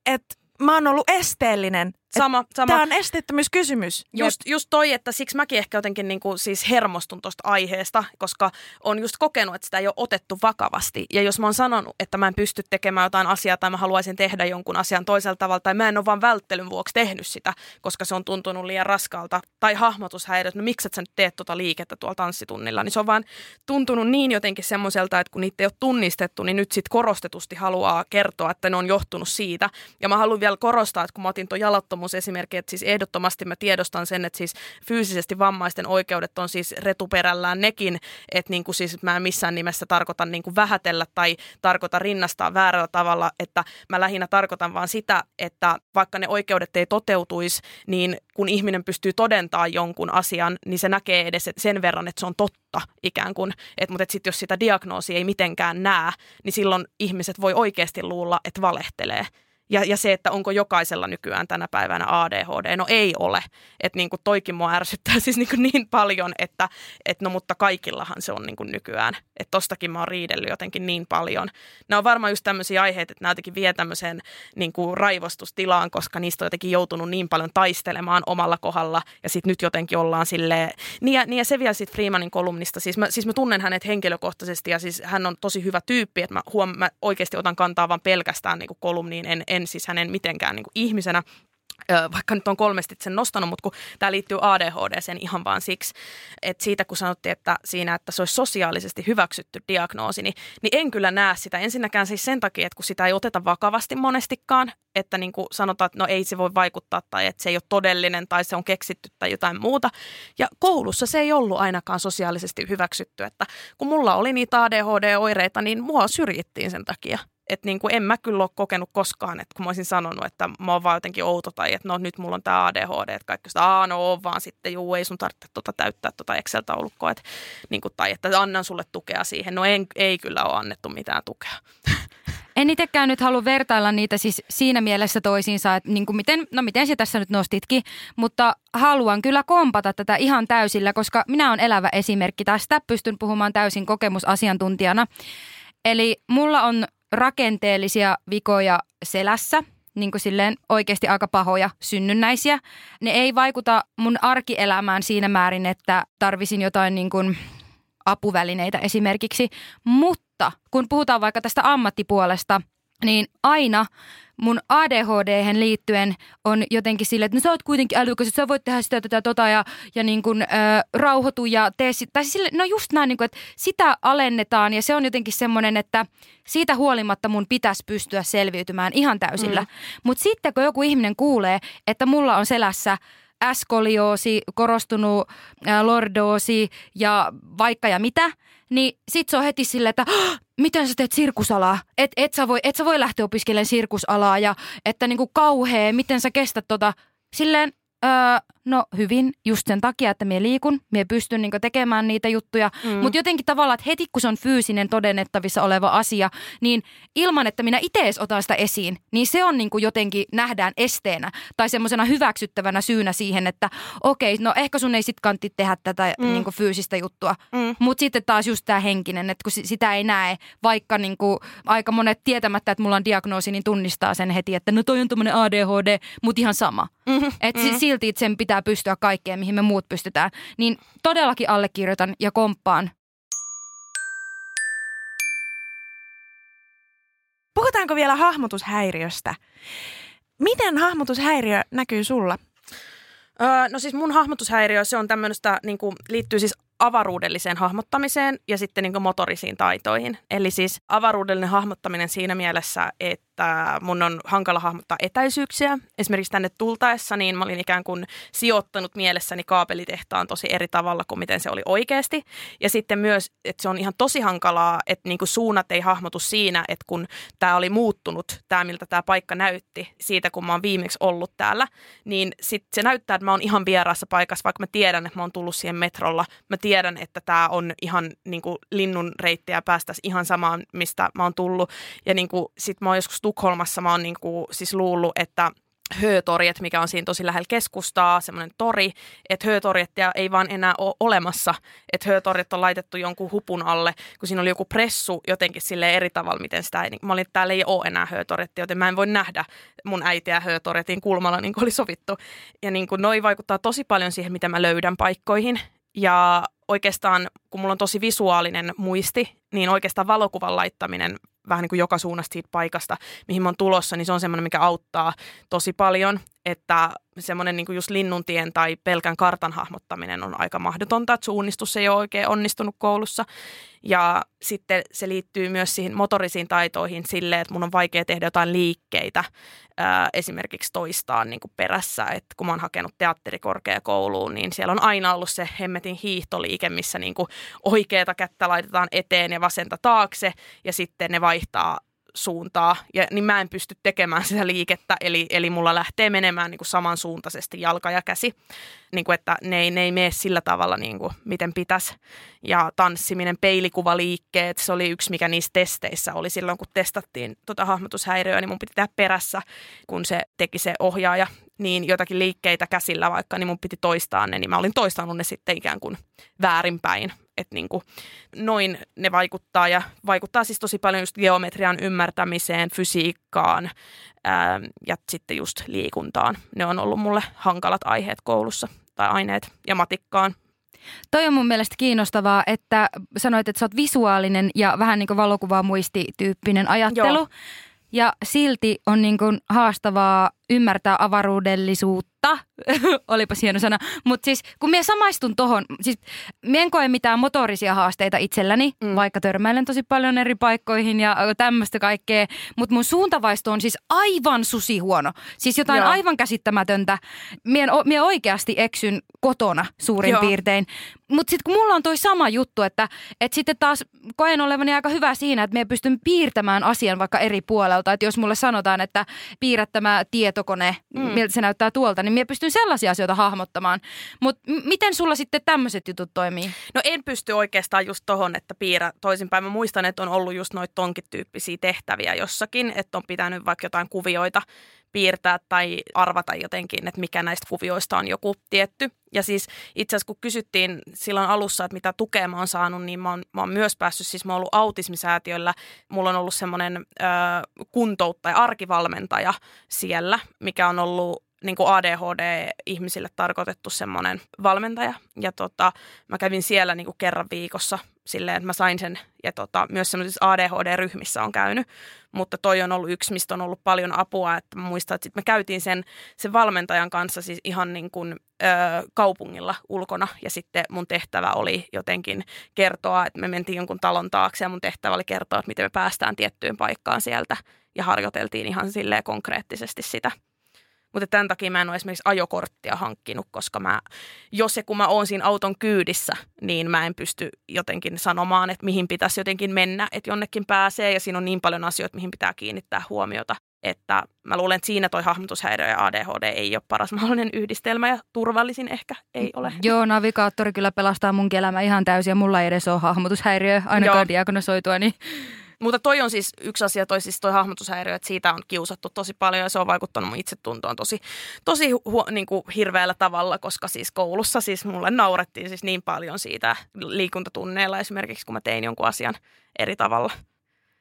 että mä oon ollut esteellinen Sama, sama. Tämä on esteettömyyskysymys. Just, just toi, että siksi mäkin ehkä jotenkin niin kuin siis hermostun tuosta aiheesta, koska on just kokenut, että sitä ei ole otettu vakavasti. Ja jos mä oon sanonut, että mä en pysty tekemään jotain asiaa tai mä haluaisin tehdä jonkun asian toisella tavalla tai mä en ole vaan välttelyn vuoksi tehnyt sitä, koska se on tuntunut liian raskalta tai hahmotushäiriöt, no miksi et sä nyt teet tuota liikettä tuolla tanssitunnilla, niin se on vaan tuntunut niin jotenkin semmoiselta, että kun niitä ei ole tunnistettu, niin nyt sit korostetusti haluaa kertoa, että ne on johtunut siitä. Ja mä haluan vielä korostaa, että kun mä otin tuon jalattomuus onnettomuusesimerkki, että siis ehdottomasti mä tiedostan sen, että siis fyysisesti vammaisten oikeudet on siis retuperällään nekin, että niin kuin siis mä en missään nimessä tarkoitan niin kuin vähätellä tai tarkoita rinnastaa väärällä tavalla, että mä lähinnä tarkoitan vaan sitä, että vaikka ne oikeudet ei toteutuisi, niin kun ihminen pystyy todentaa jonkun asian, niin se näkee edes sen verran, että se on totta ikään kuin. Et, mutta sitten jos sitä diagnoosia ei mitenkään näe, niin silloin ihmiset voi oikeasti luulla, että valehtelee. Ja, ja se, että onko jokaisella nykyään tänä päivänä ADHD, no ei ole. Että niin kuin toikin mua ärsyttää siis niin, kuin niin paljon, että et no mutta kaikillahan se on niin kuin nykyään. Että tostakin mä oon riidellyt jotenkin niin paljon. Nämä on varmaan just tämmöisiä aiheita, että nämä jotenkin vie tämmöiseen niin kuin raivostustilaan, koska niistä on jotenkin joutunut niin paljon taistelemaan omalla kohdalla. Ja sitten nyt jotenkin ollaan silleen, niin ja, niin ja se vielä sitten Freemanin kolumnista, siis mä, siis mä tunnen hänet henkilökohtaisesti ja siis hän on tosi hyvä tyyppi, että mä, huom, mä oikeasti otan kantaa vaan pelkästään niin kuin kolumniin, en, en siis hänen mitenkään niin kuin ihmisenä vaikka nyt on kolmesti sen nostanut, mutta kun tämä liittyy ADHD sen ihan vaan siksi, että siitä kun sanottiin, että siinä, että se olisi sosiaalisesti hyväksytty diagnoosi, niin, niin en kyllä näe sitä. Ensinnäkään siis sen takia, että kun sitä ei oteta vakavasti monestikaan, että niin kuin sanotaan, että no ei se voi vaikuttaa tai että se ei ole todellinen tai se on keksitty tai jotain muuta. Ja koulussa se ei ollut ainakaan sosiaalisesti hyväksytty, että kun mulla oli niitä ADHD-oireita, niin mua syrjittiin sen takia että niin kuin en mä kyllä ole kokenut koskaan, että kun mä olisin sanonut, että mä oon vaan jotenkin outo tai että no nyt mulla on tämä ADHD, että kaikki sitä, aa no on vaan sitten, juu ei sun tarvitse tota täyttää tota Excel-taulukkoa, että, niin kuin, tai että annan sulle tukea siihen. No en, ei kyllä ole annettu mitään tukea. En itsekään nyt halua vertailla niitä siis siinä mielessä toisiinsa, että niin kuin miten, no miten se tässä nyt nostitkin, mutta haluan kyllä kompata tätä ihan täysillä, koska minä olen elävä esimerkki tästä, pystyn puhumaan täysin kokemusasiantuntijana. Eli mulla on rakenteellisia vikoja selässä niin kuin silleen oikeasti aika pahoja synnynnäisiä. Ne ei vaikuta mun arkielämään siinä määrin, että tarvisin jotain niin kuin apuvälineitä esimerkiksi. Mutta kun puhutaan vaikka tästä ammattipuolesta, niin aina mun adhd liittyen on jotenkin silleen, että no sä oot kuitenkin älykäs, että sä voit tehdä sitä, tätä, tota ja, ja niin kuin, ö, rauhoitu ja tee sit, tai siis sille, no just näin, niin kuin, että sitä alennetaan ja se on jotenkin semmoinen, että siitä huolimatta mun pitäisi pystyä selviytymään ihan täysillä. Mm. Mutta sitten kun joku ihminen kuulee, että mulla on selässä äskolioosi, korostunut ä, lordoosi ja vaikka ja mitä, niin sit se on heti silleen, että miten sä teet sirkusalaa? Et, et, sä voi, et sä voi lähteä opiskelemaan sirkusalaa ja että niinku kauhea, miten sä kestät tota. Silleen, öö, no hyvin, just sen takia, että me liikun, me pystyn niinku tekemään niitä juttuja. Mm. Mutta jotenkin tavallaan, että heti kun se on fyysinen todennettavissa oleva asia, niin ilman, että minä itse edes otan sitä esiin, niin se on niinku jotenkin nähdään esteenä tai semmoisena hyväksyttävänä syynä siihen, että okei, no ehkä sun ei sit kantti tehdä tätä mm. niinku fyysistä juttua. Mm. Mutta sitten taas just tämä henkinen, että kun sitä ei näe, vaikka niinku aika monet tietämättä, että mulla on diagnoosi, niin tunnistaa sen heti, että no toi on tämmöinen ADHD, mutta ihan sama. Mm-hmm. Että mm-hmm. Silti sen pitää pystyä kaikkeen, mihin me muut pystytään. Niin todellakin allekirjoitan ja komppaan. Puhutaanko vielä hahmotushäiriöstä? Miten hahmotushäiriö näkyy sulla? Öö, no siis mun hahmotushäiriö, se on tämmöistä, niin kuin, liittyy siis avaruudelliseen hahmottamiseen ja sitten niin motorisiin taitoihin. Eli siis avaruudellinen hahmottaminen siinä mielessä, että mun on hankala hahmottaa etäisyyksiä. Esimerkiksi tänne tultaessa, niin mä olin ikään kuin sijoittanut mielessäni kaapelitehtaan tosi eri tavalla kuin miten se oli oikeasti. Ja sitten myös, että se on ihan tosi hankalaa, että niin kuin suunnat ei hahmotu siinä, että kun tämä oli muuttunut, tämä miltä tämä paikka näytti siitä, kun mä oon viimeksi ollut täällä, niin sitten se näyttää, että mä oon ihan vieraassa paikassa, vaikka mä tiedän, että mä oon tullut siihen metrolla. Mä tiedän, että tämä on ihan niin kuin linnun reittiä päästäisi ihan samaan, mistä mä oon tullut. Ja niin kuin, sit mä oon joskus Tukholmassa, mä oon niin kuin, siis luullut, että höötorjet, mikä on siinä tosi lähellä keskustaa, semmoinen tori, että höötorjettia ei vaan enää ole olemassa, että höötorjet on laitettu jonkun hupun alle, kun siinä oli joku pressu jotenkin sille eri tavalla, miten sitä ei, mä olin, että täällä ei ole enää höötorjettia, joten mä en voi nähdä mun äitiä höötorjetin kulmalla, niin kuin oli sovittu. Ja niin kuin noi vaikuttaa tosi paljon siihen, mitä mä löydän paikkoihin, ja oikeastaan, kun mulla on tosi visuaalinen muisti, niin oikeastaan valokuvan laittaminen vähän niin kuin joka suunnasta siitä paikasta, mihin mä oon tulossa, niin se on semmoinen, mikä auttaa tosi paljon, että semmoinen niin just linnuntien tai pelkän kartan hahmottaminen on aika mahdotonta, että suunnistus ei ole oikein onnistunut koulussa. Ja sitten se liittyy myös siihen motorisiin taitoihin silleen, että mun on vaikea tehdä jotain liikkeitä, ää, esimerkiksi toistaa niin perässä. Että kun mä oon hakenut teatterikorkeakouluun, niin siellä on aina ollut se hemmetin hiihtoliike, missä niin oikeata kättä laitetaan eteen ja vasenta taakse ja sitten ne vaihtaa suuntaa, ja, niin mä en pysty tekemään sitä liikettä, eli, eli mulla lähtee menemään niin kuin samansuuntaisesti jalka ja käsi, niin kuin, että ne ei, ne ei mene sillä tavalla, niin kuin, miten pitäisi. Ja tanssiminen, peilikuvaliikkeet, se oli yksi, mikä niissä testeissä oli silloin, kun testattiin tota hahmotushäiriöä, niin mun piti tehdä perässä, kun se teki se ohjaaja, niin jotakin liikkeitä käsillä vaikka, niin mun piti toistaa ne, niin mä olin toistanut ne sitten ikään kuin väärinpäin. Että niin kuin noin ne vaikuttaa ja vaikuttaa siis tosi paljon just geometrian ymmärtämiseen, fysiikkaan ää, ja sitten just liikuntaan. Ne on ollut mulle hankalat aiheet koulussa tai aineet ja matikkaan Toi on mun mielestä kiinnostavaa, että sanoit, että sä oot visuaalinen ja vähän niin kuin valokuvaa muistityyppinen ajattelu. Joo. Ja silti on niin kuin haastavaa ymmärtää avaruudellisuutta, olipa hieno sana, mutta siis kun minä samaistun tohon, siis minä en koe mitään motorisia haasteita itselläni, mm. vaikka törmäilen tosi paljon eri paikkoihin ja tämmöistä kaikkea, mutta mun suuntavaisto on siis aivan susi huono, siis jotain Joo. aivan käsittämätöntä. Mien, mie oikeasti eksyn kotona suurin Joo. piirtein, mutta sitten kun mulla on toi sama juttu, että et sitten taas koen olevani aika hyvä siinä, että me pystyn piirtämään asian vaikka eri puolelta, että jos mulle sanotaan, että piirrät tämä tieto tietokone, mm. miltä se näyttää tuolta, niin minä pystyn sellaisia asioita hahmottamaan. Mutta m- miten sulla sitten tämmöiset jutut toimii? No en pysty oikeastaan just tohon, että piirrä toisinpäin. Mä muistan, että on ollut just noita tonkin tyyppisiä tehtäviä jossakin, että on pitänyt vaikka jotain kuvioita piirtää tai arvata jotenkin, että mikä näistä kuvioista on joku tietty. Ja siis itse asiassa kun kysyttiin silloin alussa, että mitä tukea mä oon saanut, niin mä oon, mä oon myös päässyt, siis mä oon ollut autismisäätiöllä, mulla on ollut semmoinen kuntouttaja, arkivalmentaja siellä, mikä on ollut niin kuin ADHD-ihmisille tarkoitettu semmoinen valmentaja. Ja tota, mä kävin siellä niin kuin kerran viikossa silleen, että mä sain sen. Ja tota, myös semmoisissa ADHD-ryhmissä on käynyt. Mutta toi on ollut yksi, mistä on ollut paljon apua. Että mä muistan, että sit me käytiin sen, sen valmentajan kanssa siis ihan niin kuin, ö, kaupungilla ulkona. Ja sitten mun tehtävä oli jotenkin kertoa, että me mentiin jonkun talon taakse. Ja mun tehtävä oli kertoa, että miten me päästään tiettyyn paikkaan sieltä. Ja harjoiteltiin ihan silleen konkreettisesti sitä. Mutta tämän takia mä en ole esimerkiksi ajokorttia hankkinut, koska mä, jos se kun mä oon siinä auton kyydissä, niin mä en pysty jotenkin sanomaan, että mihin pitäisi jotenkin mennä, että jonnekin pääsee ja siinä on niin paljon asioita, mihin pitää kiinnittää huomiota. Että mä luulen, että siinä toi hahmotushäiriö ja ADHD ei ole paras mahdollinen yhdistelmä ja turvallisin ehkä ei ole. Joo, navigaattori kyllä pelastaa mun elämä ihan täysin ja mulla ei edes ole hahmotushäiriö ainakaan Joo. diagnosoitua, niin mutta toi on siis yksi asia, toi siis toi hahmotushäiriö, että siitä on kiusattu tosi paljon ja se on vaikuttanut mun itsetuntoon tosi, tosi hu, niin kuin hirveällä tavalla, koska siis koulussa siis mulle naurettiin siis niin paljon siitä liikuntatunneilla esimerkiksi, kun mä tein jonkun asian eri tavalla.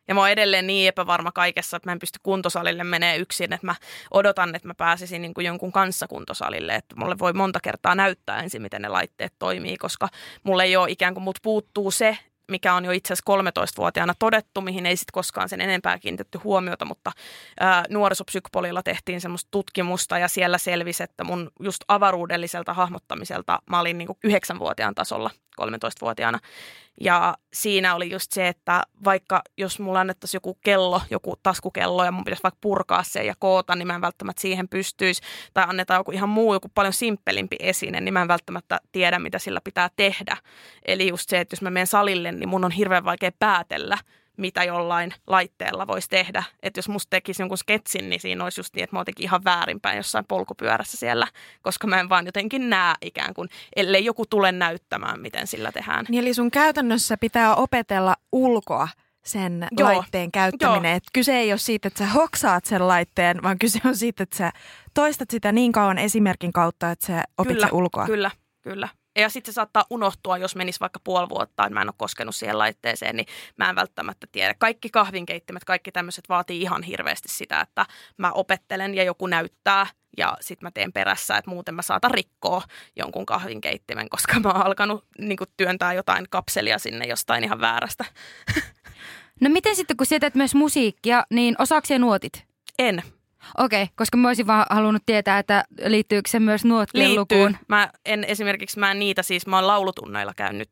Ja mä oon edelleen niin epävarma kaikessa, että mä en pysty kuntosalille menee yksin, että mä odotan, että mä pääsisin niin kuin jonkun kanssa kuntosalille. Että mulle voi monta kertaa näyttää ensin, miten ne laitteet toimii, koska mulle ei ole ikään kuin, mut puuttuu se, mikä on jo itse asiassa 13-vuotiaana todettu, mihin ei sitten koskaan sen enempää kiinnitetty huomiota, mutta ää, nuorisopsykpolilla tehtiin semmoista tutkimusta ja siellä selvisi, että mun just avaruudelliselta hahmottamiselta mä olin niin yhdeksänvuotiaan tasolla 13-vuotiaana. Ja siinä oli just se, että vaikka jos mulla annettaisiin joku kello, joku taskukello ja mun pitäisi vaikka purkaa se ja koota, niin mä en välttämättä siihen pystyisi. Tai annetaan joku ihan muu, joku paljon simppelimpi esine, niin mä en välttämättä tiedä, mitä sillä pitää tehdä. Eli just se, että jos mä menen salille, niin mun on hirveän vaikea päätellä, mitä jollain laitteella voisi tehdä. Että jos musta tekisi jonkun sketsin, niin siinä olisi just niin, että mä oon ihan väärinpäin jossain polkupyörässä siellä, koska mä en vaan jotenkin näe ikään kuin, ellei joku tule näyttämään, miten sillä tehdään. Niin eli sun käytännössä pitää opetella ulkoa sen Joo. laitteen käyttäminen. Joo. Et kyse ei ole siitä, että sä hoksaat sen laitteen, vaan kyse on siitä, että sä toistat sitä niin kauan esimerkin kautta, että sä opit kyllä, sen ulkoa. Kyllä, kyllä. Ja sitten se saattaa unohtua, jos menisi vaikka puoli vuotta, että mä en ole koskenut siihen laitteeseen, niin mä en välttämättä tiedä. Kaikki kahvinkeittimet, kaikki tämmöiset vaatii ihan hirveästi sitä, että mä opettelen ja joku näyttää ja sitten mä teen perässä, että muuten mä saatan rikkoa jonkun kahvinkeittimen, koska mä oon alkanut niin työntää jotain kapselia sinne jostain ihan väärästä. No miten sitten, kun sietät myös musiikkia, niin osaako nuotit? En. Okei, okay, koska mä olisin vaan halunnut tietää, että liittyykö se myös nuottien Liittyy. lukuun. Mä en esimerkiksi, mä en niitä siis, mä oon laulutunneilla käynyt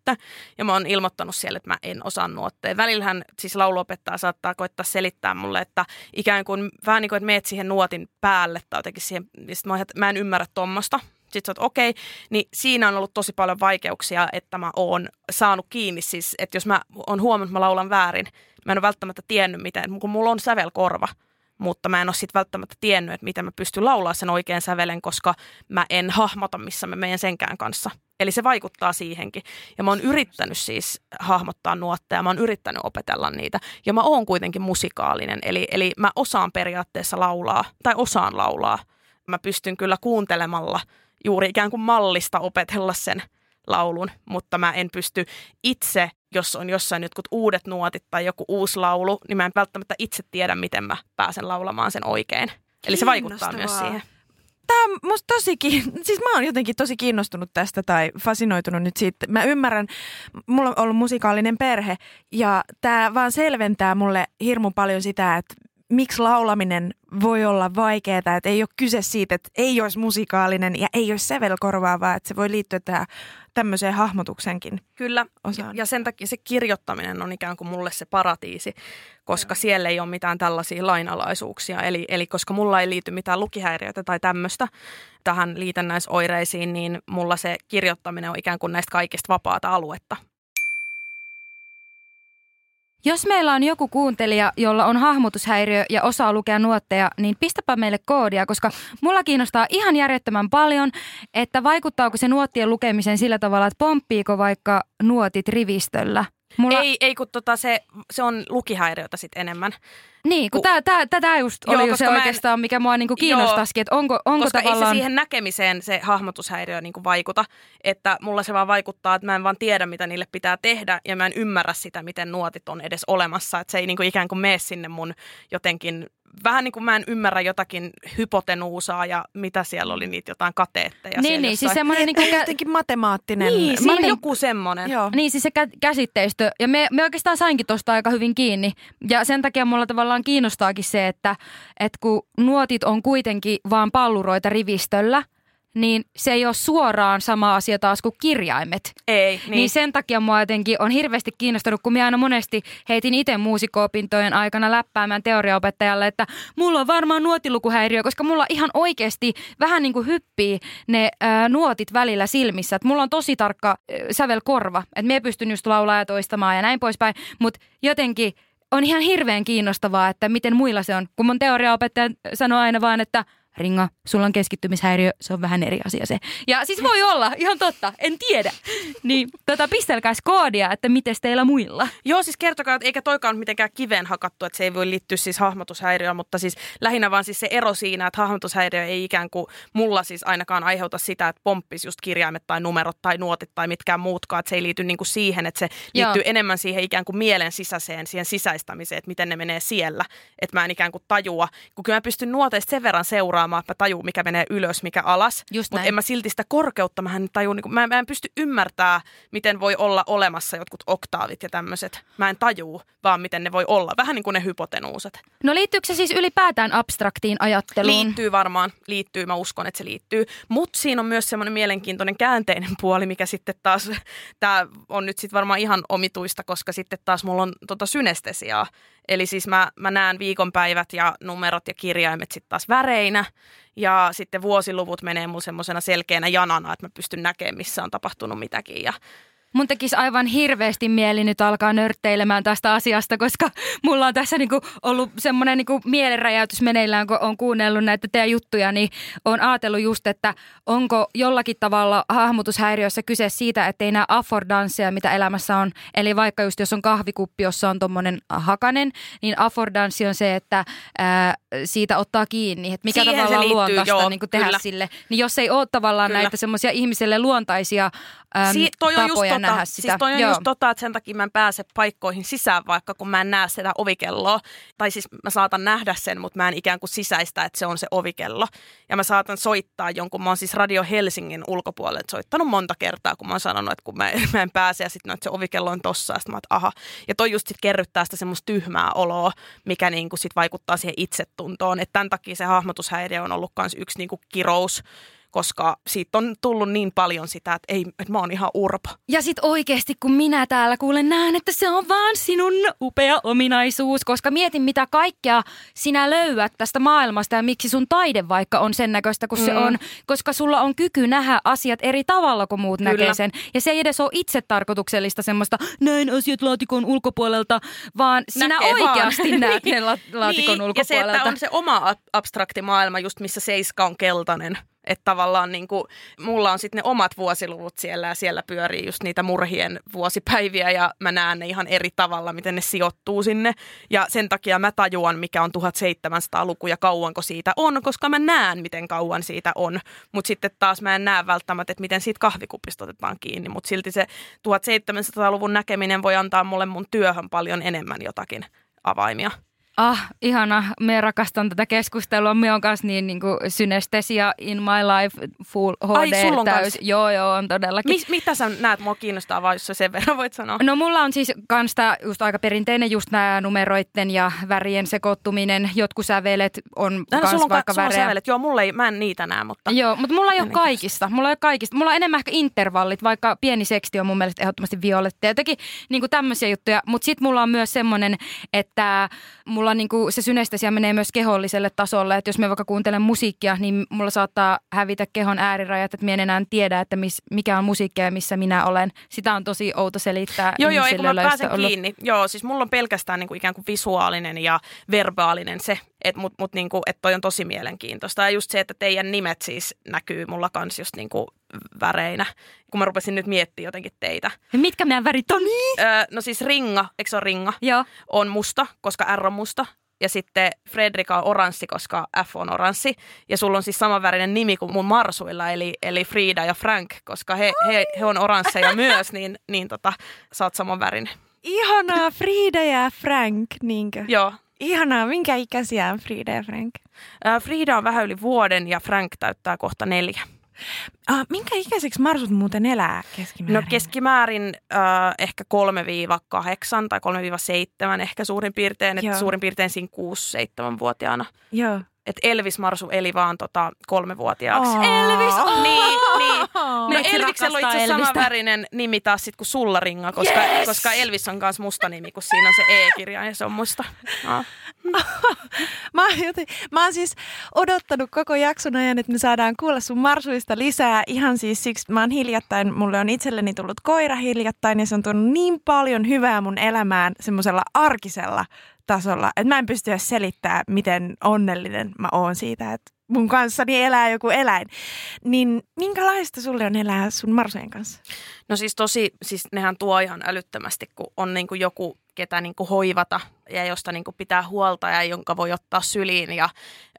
ja mä oon ilmoittanut siellä, että mä en osaa nuotteja. Välillähän siis lauluopettaja saattaa koittaa selittää mulle, että ikään kuin vähän niin kuin, että meet siihen nuotin päälle tai jotenkin siihen, niin mä, mä en ymmärrä tuommoista. Sitten sä oot okei, okay, niin siinä on ollut tosi paljon vaikeuksia, että mä oon saanut kiinni siis, että jos mä oon huomannut, että mä laulan väärin, mä en ole välttämättä tiennyt miten, kun mulla on sävelkorva, mutta mä en ole sitten välttämättä tiennyt, että miten mä pystyn laulaa sen oikean sävelen, koska mä en hahmota, missä mä menen senkään kanssa. Eli se vaikuttaa siihenkin. Ja mä oon yrittänyt siis hahmottaa nuotteja, mä oon yrittänyt opetella niitä. Ja mä oon kuitenkin musikaalinen, eli, eli mä osaan periaatteessa laulaa, tai osaan laulaa. Mä pystyn kyllä kuuntelemalla juuri ikään kuin mallista opetella sen laulun, mutta mä en pysty itse, jos on jossain jotkut uudet nuotit tai joku uusi laulu, niin mä en välttämättä itse tiedä, miten mä pääsen laulamaan sen oikein. Eli se vaikuttaa myös siihen. Tämä on musta tosi, siis mä oon jotenkin tosi kiinnostunut tästä tai fasinoitunut nyt siitä. Mä ymmärrän, mulla on ollut musikaalinen perhe ja tämä vaan selventää mulle hirmu paljon sitä, että miksi laulaminen voi olla vaikeaa, että ei ole kyse siitä, että ei olisi musikaalinen ja ei olisi sävelkorvaa, vaan että se voi liittyä tähän tämmöiseen hahmotuksenkin Kyllä, osaan. ja sen takia se kirjoittaminen on ikään kuin mulle se paratiisi, koska siellä ei ole mitään tällaisia lainalaisuuksia. Eli, eli koska mulla ei liity mitään lukihäiriötä tai tämmöistä tähän liitännäisoireisiin, niin mulla se kirjoittaminen on ikään kuin näistä kaikista vapaata aluetta. Jos meillä on joku kuuntelija, jolla on hahmotushäiriö ja osaa lukea nuotteja, niin pistäpä meille koodia, koska mulla kiinnostaa ihan järjettömän paljon, että vaikuttaako se nuottien lukemiseen sillä tavalla, että pomppiiko vaikka nuotit rivistöllä Mulla, Ei, ei kun tota se, se on lukihäiriötä sit enemmän. niin, kun ku- tää, tää, tätä just Joo, oli se koska mä en- oikeastaan, mikä mua niinku kiinnostaisikin, että onko, onko Koska ei tavallaan... se siihen näkemiseen se hahmotushäiriö niin kuin vaikuta. Että mulla se vaan vaikuttaa, että mä en vaan tiedä, mitä niille pitää tehdä ja mä en ymmärrä sitä, miten nuotit on edes olemassa. Että se ei niin kuin ikään kuin mene sinne mun jotenkin, vähän niin kuin mä en ymmärrä jotakin hypotenuusaa ja mitä siellä oli, niitä jotain kateetteja. niin, niin, siis semmoinen niinku... Kä- Jotenkin matemaattinen. Niin, Mä siinä on joku semmoinen. Joo. Niin, siis se kä- käsitteistö. Ja me, me oikeastaan sainkin tuosta aika hyvin kiinni. Ja sen takia mulla tavallaan kiinnostaakin se, että, että kun nuotit on kuitenkin vaan palluroita rivistöllä, niin se ei ole suoraan sama asia taas kuin kirjaimet. Ei, Niin. niin. sen takia mua jotenkin on hirveästi kiinnostanut, kun minä aina monesti heitin itse muusikko-opintojen aikana läppäämään teoriaopettajalle, että mulla on varmaan nuotilukuhäiriö, koska mulla ihan oikeasti vähän niin kuin hyppii ne ää, nuotit välillä silmissä. Et mulla on tosi tarkka ää, sävelkorva, että me pystyn just laulaa ja toistamaan ja näin poispäin, mutta jotenkin on ihan hirveän kiinnostavaa, että miten muilla se on. Kun mun teoriaopettaja sanoo aina vaan, että Ringa, sulla on keskittymishäiriö, se on vähän eri asia se. Ja siis voi olla, ihan totta, en tiedä. Niin tota, pistelkääs koodia, että miten teillä muilla. Joo, siis kertokaa, että eikä toikaan mitenkään kiveen hakattu, että se ei voi liittyä siis hahmotushäiriöön, mutta siis lähinnä vaan siis se ero siinä, että hahmotushäiriö ei ikään kuin mulla siis ainakaan aiheuta sitä, että pomppisi just kirjaimet tai numerot tai nuotit tai mitkään muutkaan, että se ei liity niin kuin siihen, että se Joo. liittyy enemmän siihen ikään kuin mielen sisäiseen, siihen sisäistämiseen, että miten ne menee siellä, että mä en ikään kuin tajua, kun kyllä mä pystyn nuoteista sen verran seuraamaan, että mä tajun, mikä menee ylös, mikä alas, mutta en mä silti sitä korkeutta, mä en tajua, niin kuin, mä, mä en pysty ymmärtää, miten voi olla olemassa jotkut oktaavit ja tämmöiset. Mä en tajuu, vaan miten ne voi olla. Vähän niin kuin ne hypotenuuset. No liittyykö se siis ylipäätään abstraktiin ajatteluun? Liittyy varmaan, liittyy, mä uskon, että se liittyy. Mutta siinä on myös semmoinen mielenkiintoinen käänteinen puoli, mikä sitten taas, tämä on nyt sitten varmaan ihan omituista, koska sitten taas mulla on tota synestesiaa. Eli siis mä, mä näen viikonpäivät ja numerot ja kirjaimet sitten taas väreinä. Ja sitten vuosiluvut menee mulla semmoisena selkeänä janana, että mä pystyn näkemään, missä on tapahtunut mitäkin. Ja Mun tekisi aivan hirveästi mieli nyt alkaa nörtteilemään tästä asiasta, koska mulla on tässä niinku ollut semmoinen niinku mielenräjäytys meneillään, kun on kuunnellut näitä teidän juttuja, niin on ajatellut just, että onko jollakin tavalla hahmotushäiriössä kyse siitä, että ei näe affordansseja, mitä elämässä on. Eli vaikka just jos on kahvikuppi, jossa on tommonen hakanen, niin affordanssi on se, että ää, siitä ottaa kiinni, että mikä Siihen tavallaan liittyy, luontaista joo, niinku tehdä kyllä. sille. Niin jos ei ole tavallaan Kyllä. näitä semmoisia ihmiselle luontaisia äm, Si- toi just tapoja nähdä sitä. Siis toi on Joo. just tota, että sen takia mä en pääse paikkoihin sisään, vaikka kun mä en näe sitä ovikelloa. Tai siis mä saatan nähdä sen, mutta mä en ikään kuin sisäistä, että se on se ovikello. Ja mä saatan soittaa jonkun, mä oon siis Radio Helsingin ulkopuolelle soittanut monta kertaa, kun mä oon sanonut, että kun mä, mä en pääse ja sitten no, että se ovikello on tossa. Ja sit mä oon, aha. Ja toi just sit kerryttää sitä semmoista tyhmää oloa, mikä niinku sit vaikuttaa siihen itsetuntoon. Että tämän takia se hahmotushäiriö on ollut myös yksi niinku kirous, koska siitä on tullut niin paljon sitä, että, ei, että mä oon ihan urpo. Ja sit oikeesti, kun minä täällä kuulen näen, että se on vaan sinun upea ominaisuus, koska mietin mitä kaikkea sinä löydät tästä maailmasta ja miksi sun taide vaikka on sen näköistä kuin mm. se on, koska sulla on kyky nähdä asiat eri tavalla kuin muut Kyllä. näkee sen. Ja se ei edes ole itse tarkoituksellista semmoista näin asiat laatikon ulkopuolelta, vaan sinä Näkee vaan. oikeasti näet ne la- laatikon niin, ulkopuolelta. Ja se, että on se oma ab- abstrakti maailma, just missä seiska on keltainen. Että tavallaan niin kuin, mulla on sitten ne omat vuosiluvut siellä ja siellä pyörii just niitä murhien vuosipäiviä ja mä näen ne ihan eri tavalla, miten ne sijoittuu sinne. Ja sen takia mä tajuan, mikä on 1700-luku ja kauanko siitä on, koska mä näen, miten kauan siitä on. Mutta sitten taas mä en näe välttämättä, että miten siitä kahvikupista otetaan kiinni. Mutta silti se 1700-luvun näkeminen voi antaa mulle mun työhön paljon enemmän jotakin avaimia. Ah, ihana. Me rakastan tätä keskustelua. Me on kanssa niin, niin kuin synestesia in my life full HD. Ai, sulla on täys. kans? Joo, joo, on todellakin. Mis, mitä sä näet, mua kiinnostaa vaan, jos sä sen verran voit sanoa. No mulla on siis kans tää just aika perinteinen just nämä numeroitten ja värien sekoittuminen. Jotkut sävelet on No, kans sulla on, vaikka ka- sulla on värejä. sävelet. Joo, mulla ei, mä en niitä näe, mutta... Joo, mutta mulla ei ole kaikista. Mulla ei ole kaikista. Mulla on enemmän ehkä intervallit, vaikka pieni seksti on mun mielestä ehdottomasti violetti. Jotenkin niin tämmöisiä juttuja. Mutta sitten mulla on myös semmoinen, että mulla niinku se synestesia menee myös keholliselle tasolle. Että jos mä vaikka kuuntelen musiikkia, niin mulla saattaa hävitä kehon äärirajat, että mä en enää tiedä, että mis, mikä on musiikkia ja missä minä olen. Sitä on tosi outo selittää Joo, joo, ei kun mä pääsen ollut. kiinni. Joo, siis mulla on pelkästään niinku ikään kuin visuaalinen ja verbaalinen se, et, mut, mut niinku, et toi on tosi mielenkiintoista. Ja just se, että teidän nimet siis näkyy mulla kans just niinku väreinä, kun mä rupesin nyt miettimään jotenkin teitä. Ja mitkä meidän värit on? Öö, no siis ringa, eikö se ole ringa? Joo. On musta, koska R on musta. Ja sitten Fredrika on oranssi, koska F on oranssi. Ja sulla on siis samanvärinen nimi kuin mun marsuilla, eli, eli Frida ja Frank, koska he, he, he on oransseja myös, niin, niin tota, sä oot samanvärinen. Ihanaa, Frida ja Frank, niinkö? Joo. Ihanaa, minkä ikäisiä on Frida ja Frank? Frida on vähän yli vuoden ja Frank täyttää kohta neljä. Ah, minkä ikäiseksi marsut muuten elää keskimäärin? No keskimäärin äh, ehkä 3-8 tai 3-7 ehkä suurin piirtein, että suurin piirtein siinä 6-7-vuotiaana. Joo. Et Elvis Marsu eli vaan tota kolmevuotiaaksi. Oh. Elvis, oh! Niin, niin. No Meitsi Elviksellä on itse Elvistä. samanvärinen nimi taas sit kuin sulla ringa, koska, Yes! koska Elvis on myös musta nimi, kun siinä on se E-kirja ja se on musta. No. Mä oon, joten, mä oon siis odottanut koko jakson ajan, että me saadaan kuulla sun marsuista lisää. Ihan siis siksi, mä oon hiljattain, mulle on itselleni tullut koira hiljattain ja se on tuonut niin paljon hyvää mun elämään semmoisella arkisella tasolla, että mä en pysty edes selittämään, miten onnellinen mä oon siitä, että mun kanssani elää joku eläin. Niin minkälaista sulle on elää sun marsujen kanssa? no siis tosi, siis nehän tuo ihan älyttömästi, kun on niinku joku, ketä niinku hoivata ja josta niinku pitää huolta ja jonka voi ottaa syliin ja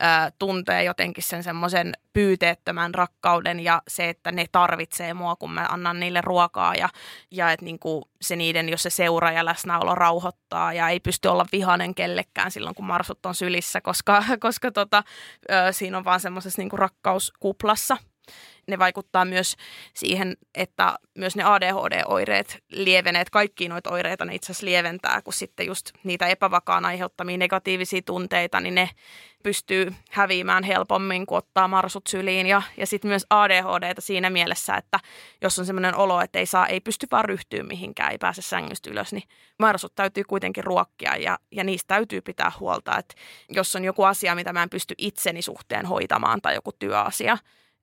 ö, tuntee jotenkin sen semmoisen pyyteettömän rakkauden ja se, että ne tarvitsee mua, kun mä annan niille ruokaa ja, ja että niinku se niiden, jos se seura ja läsnäolo rauhoittaa ja ei pysty olla vihanen kellekään silloin, kun marsut on sylissä, koska, koska tota, ö, siinä on vaan semmoisessa niinku rakkauskuplassa ne vaikuttaa myös siihen, että myös ne ADHD-oireet lieveneet, kaikki noita oireita ne itse asiassa lieventää, kun sitten just niitä epävakaan aiheuttamia negatiivisia tunteita, niin ne pystyy häviämään helpommin, kun ottaa marsut syliin. Ja, ja sitten myös ADHDta siinä mielessä, että jos on sellainen olo, että ei, saa, ei pysty vaan ryhtyä mihinkään, ei pääse sängystä ylös, niin marsut täytyy kuitenkin ruokkia ja, ja niistä täytyy pitää huolta. Että jos on joku asia, mitä mä en pysty itseni suhteen hoitamaan tai joku työasia,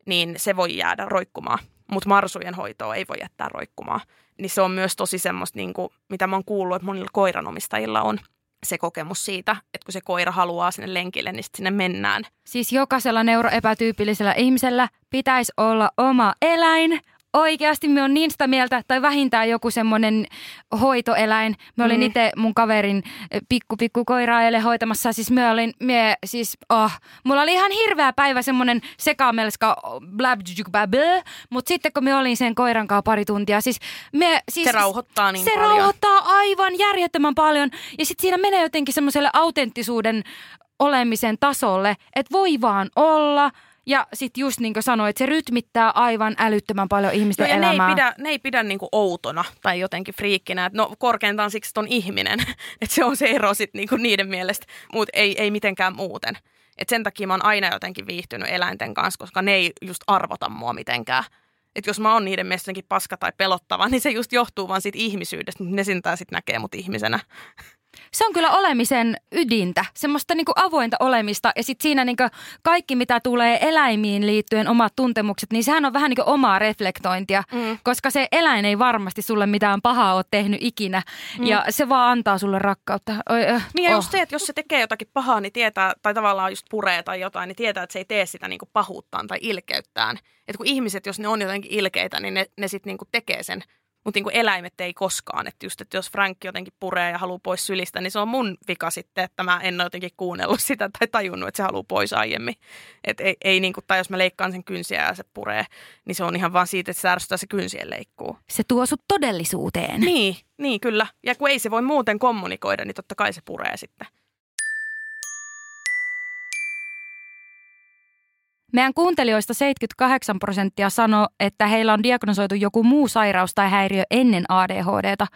niin se voi jäädä roikkumaan. Mutta marsujen hoitoa ei voi jättää roikkumaan. Niin se on myös tosi semmoista, niin kuin, mitä mä oon kuullut, että monilla koiranomistajilla on se kokemus siitä, että kun se koira haluaa sinne lenkille, niin sinne mennään. Siis jokaisella neuroepätyypillisellä ihmisellä pitäisi olla oma eläin. Oikeasti me on niin sitä mieltä, tai vähintään joku semmoinen hoitoeläin. Mä olin Mm. itse mun kaverin eh, pikku pikku koiraa eilen hoitamassa. Siis me olin, me, siis, oh, mulla oli ihan hirveä päivä semmoinen sekamelska blabjukbabö, mutta sitten kun me olin sen koiran kanssa pari tuntia, siis me, siis Se rauhoittaa niin se paljon. rauhoittaa aivan järjettömän paljon. Ja sitten siinä menee jotenkin semmoiselle autenttisuuden olemisen tasolle, että voi vaan olla. Ja sitten just niin kuin sanoit, se rytmittää aivan älyttömän paljon ihmisten No ja ne ei elämää. pidä, ne ei pidä niinku outona tai jotenkin friikkinä. Et No korkeintaan siksi, että on ihminen. että se on se ero sit niinku niiden mielestä, mutta ei, ei mitenkään muuten. Et sen takia mä oon aina jotenkin viihtynyt eläinten kanssa, koska ne ei just arvota mua mitenkään. Et jos mä oon niiden mielestä jotenkin paska tai pelottava, niin se just johtuu vaan siitä ihmisyydestä, mutta ne sentään sit näkee mut ihmisenä. Se on kyllä olemisen ydintä, semmoista niinku avointa olemista ja sitten siinä niinku kaikki mitä tulee eläimiin liittyen omat tuntemukset, niin sehän on vähän niinku omaa reflektointia, Mm. koska se eläin ei varmasti sulle mitään pahaa ole tehnyt ikinä Mm. ja se vaan antaa sulle rakkautta. Oi, äh, Niin ja oh. just se, että jos se tekee jotakin pahaa, niin tietää, tai tavallaan just puree tai jotain, niin tietää, että se ei tee sitä niinku pahuuttaan tai ilkeyttään. Että kun ihmiset, jos ne on jotenkin ilkeitä, niin ne, ne sitten niinku tekee sen. Mutta niinku eläimet ei koskaan. Että just, että jos Frank jotenkin puree ja haluaa pois sylistä, niin se on mun vika sitten, että mä en ole jotenkin kuunnellut sitä tai tajunnut, että se haluaa pois aiemmin. Et ei, ei niinku, tai jos mä leikkaan sen kynsiä ja se puree, niin se on ihan vaan siitä, että se ärsyttää se kynsien leikkuu. Se tuo sut todellisuuteen. Niin, niin kyllä. Ja kun ei se voi muuten kommunikoida, niin totta kai se puree sitten. Meidän kuuntelijoista 78 prosenttia sanoo, että heillä on diagnosoitu joku muu sairaus tai häiriö ennen ADHDta.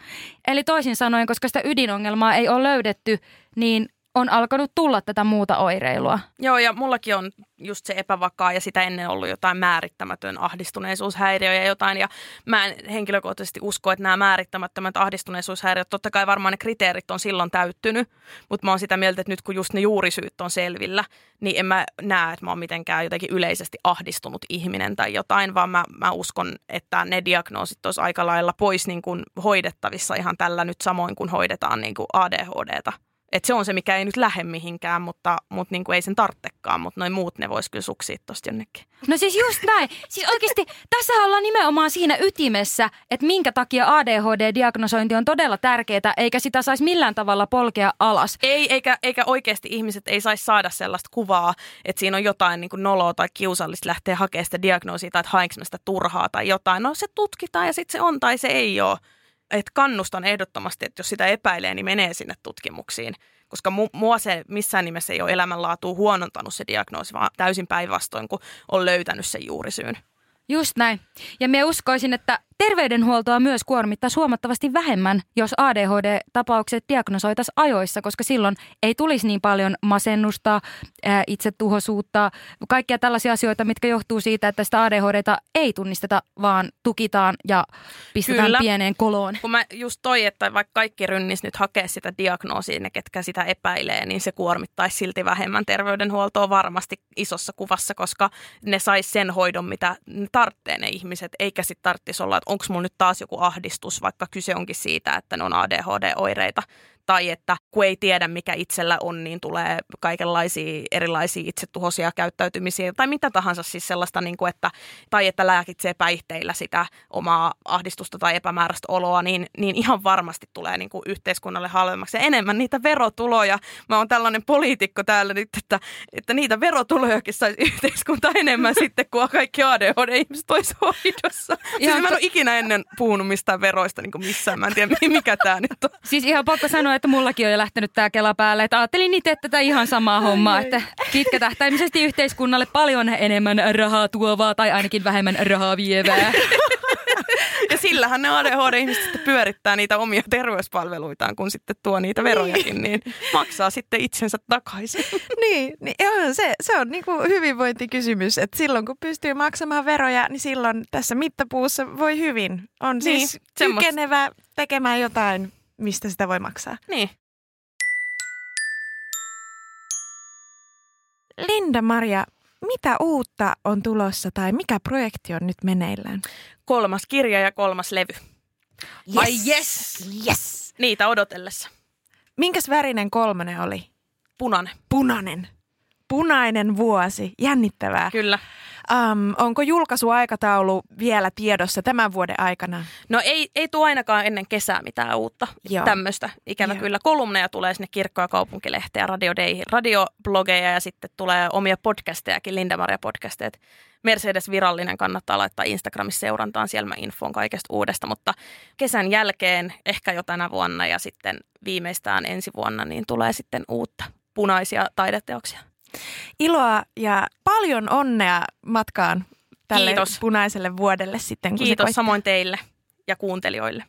Eli toisin sanoen, koska sitä ydinongelmaa ei ole löydetty, niin on alkanut tulla tätä muuta oireilua. Joo, ja mullakin on just se epävakaa ja sitä ennen ollut jotain määrittämätön ahdistuneisuushäiriö ja jotain. Ja mä en henkilökohtaisesti usko, että nämä määrittämättömät ahdistuneisuushäiriöt, totta kai varmaan ne kriteerit on silloin täyttynyt, mutta mä oon sitä mieltä, että nyt kun just ne juurisyyt on selvillä, niin en mä näe, että mä oon mitenkään jotenkin yleisesti ahdistunut ihminen tai jotain, vaan mä, mä uskon, että ne diagnoosit olisi aika lailla pois niin kuin hoidettavissa ihan tällä nyt samoin kuin hoidetaan niin kuin ADHDta. Et se on se, mikä ei nyt lähde mihinkään, mutta, mutta niin kuin ei sen tarttekaan, mutta noin muut ne vois kyllä suksia tosta jonnekin. No siis just näin. Siis oikeasti tässä ollaan nimenomaan siinä ytimessä, että minkä takia ADHD-diagnosointi on todella tärkeää, eikä sitä saisi millään tavalla polkea alas. Ei, eikä, eikä oikeasti ihmiset ei saisi saada sellaista kuvaa, että siinä on jotain niin kuin noloa tai kiusallista lähteä hakemaan sitä diagnoosia tai että hainko sitä turhaa tai jotain. No se tutkitaan ja sitten se on tai se ei ole. Et kannustan ehdottomasti, että jos sitä epäilee, niin menee sinne tutkimuksiin. Koska mu- mua se missään nimessä ei ole elämänlaatua huonontanut se diagnoosi, vaan täysin päinvastoin, kun on löytänyt sen juurisyyn. Just näin. Ja minä uskoisin, että terveydenhuoltoa myös kuormittaa huomattavasti vähemmän, jos ADHD-tapaukset diagnosoitaisiin ajoissa, koska silloin ei tulisi niin paljon masennusta, ää, itsetuhoisuutta, kaikkia tällaisia asioita, mitkä johtuu siitä, että sitä ADHDta ei tunnisteta, vaan tukitaan ja pistetään Kyllä. pieneen koloon. Kun mä just toi, että vaikka kaikki rynnis nyt hakea sitä diagnoosia, ne ketkä sitä epäilee, niin se kuormittaisi silti vähemmän terveydenhuoltoa varmasti isossa kuvassa, koska ne sais sen hoidon, mitä tarvitsee ne ihmiset, eikä sitten tarvitsisi olla, onko mulla nyt taas joku ahdistus, vaikka kyse onkin siitä, että ne on ADHD-oireita. Tai että kun ei tiedä, mikä itsellä on, niin tulee kaikenlaisia erilaisia itsetuhoisia käyttäytymisiä tai mitä tahansa siis sellaista, niin kuin että, tai että lääkitsee päihteillä sitä omaa ahdistusta tai epämääräistä oloa, niin, niin ihan varmasti tulee niin kuin yhteiskunnalle halvemmaksi ja enemmän niitä verotuloja. Mä oon tällainen poliitikko täällä nyt, että, että niitä verotulojakin saisi yhteiskunta enemmän sitten, kun kaikki ADHD-ihmiset olisi hoidossa. Siis mä en ole ikinä ennen puhunut mistään veroista niin kuin missään. Mä en tiedä, mikä tämä nyt on. Siis ihan pakko sanoa, että mullakin on jo lähtenyt tämä Kela päälle. Että ajattelin itse tätä ihan samaa hommaa, että kitkä tähtäimisesti yhteiskunnalle paljon enemmän rahaa tuovaa tai ainakin vähemmän rahaa vievää. Ja sillähän ne ADHD-ihmiset pyörittää niitä omia terveyspalveluitaan, kun sitten tuo niitä verojakin, niin maksaa sitten itsensä takaisin. Niin, niin joo, se, se on niinku hyvinvointikysymys, että silloin kun pystyy maksamaan veroja, niin silloin tässä mittapuussa voi hyvin. On Niin, siis semmoista. kykenevä tekemään jotain, mistä sitä voi maksaa. Niin. Linda-Maria, mitä uutta on tulossa tai mikä projekti on nyt meneillään? Kolmas kirja ja kolmas levy. Ai yes! Yes! Niitä odotellessa. Minkäs värinen kolmonen oli? Punainen. Punainen. Punainen vuosi. Jännittävää. Kyllä. Um, onko julkaisuaikataulu vielä tiedossa tämän vuoden aikana? No ei, ei tuo ainakaan ennen kesää mitään uutta Joo. tämmöistä. Ikävä Joo. kyllä. Kolumneja tulee sinne kirkko- ja kaupunkilehteen, radiodeihin, radioblogeja ja sitten tulee omia podcastejakin, Linda-Maria podcasteet. Mercedes Virallinen kannattaa laittaa Instagramissa seurantaan, siellä mä infoon kaikesta uudesta, mutta kesän jälkeen, ehkä jo tänä vuonna ja sitten viimeistään ensi vuonna, niin tulee sitten uutta punaisia taideteoksia. Iloa ja paljon onnea matkaan tälle Kiitos. punaiselle vuodelle sitten, kun se Kiitos koittaa. samoin teille ja kuuntelijoille.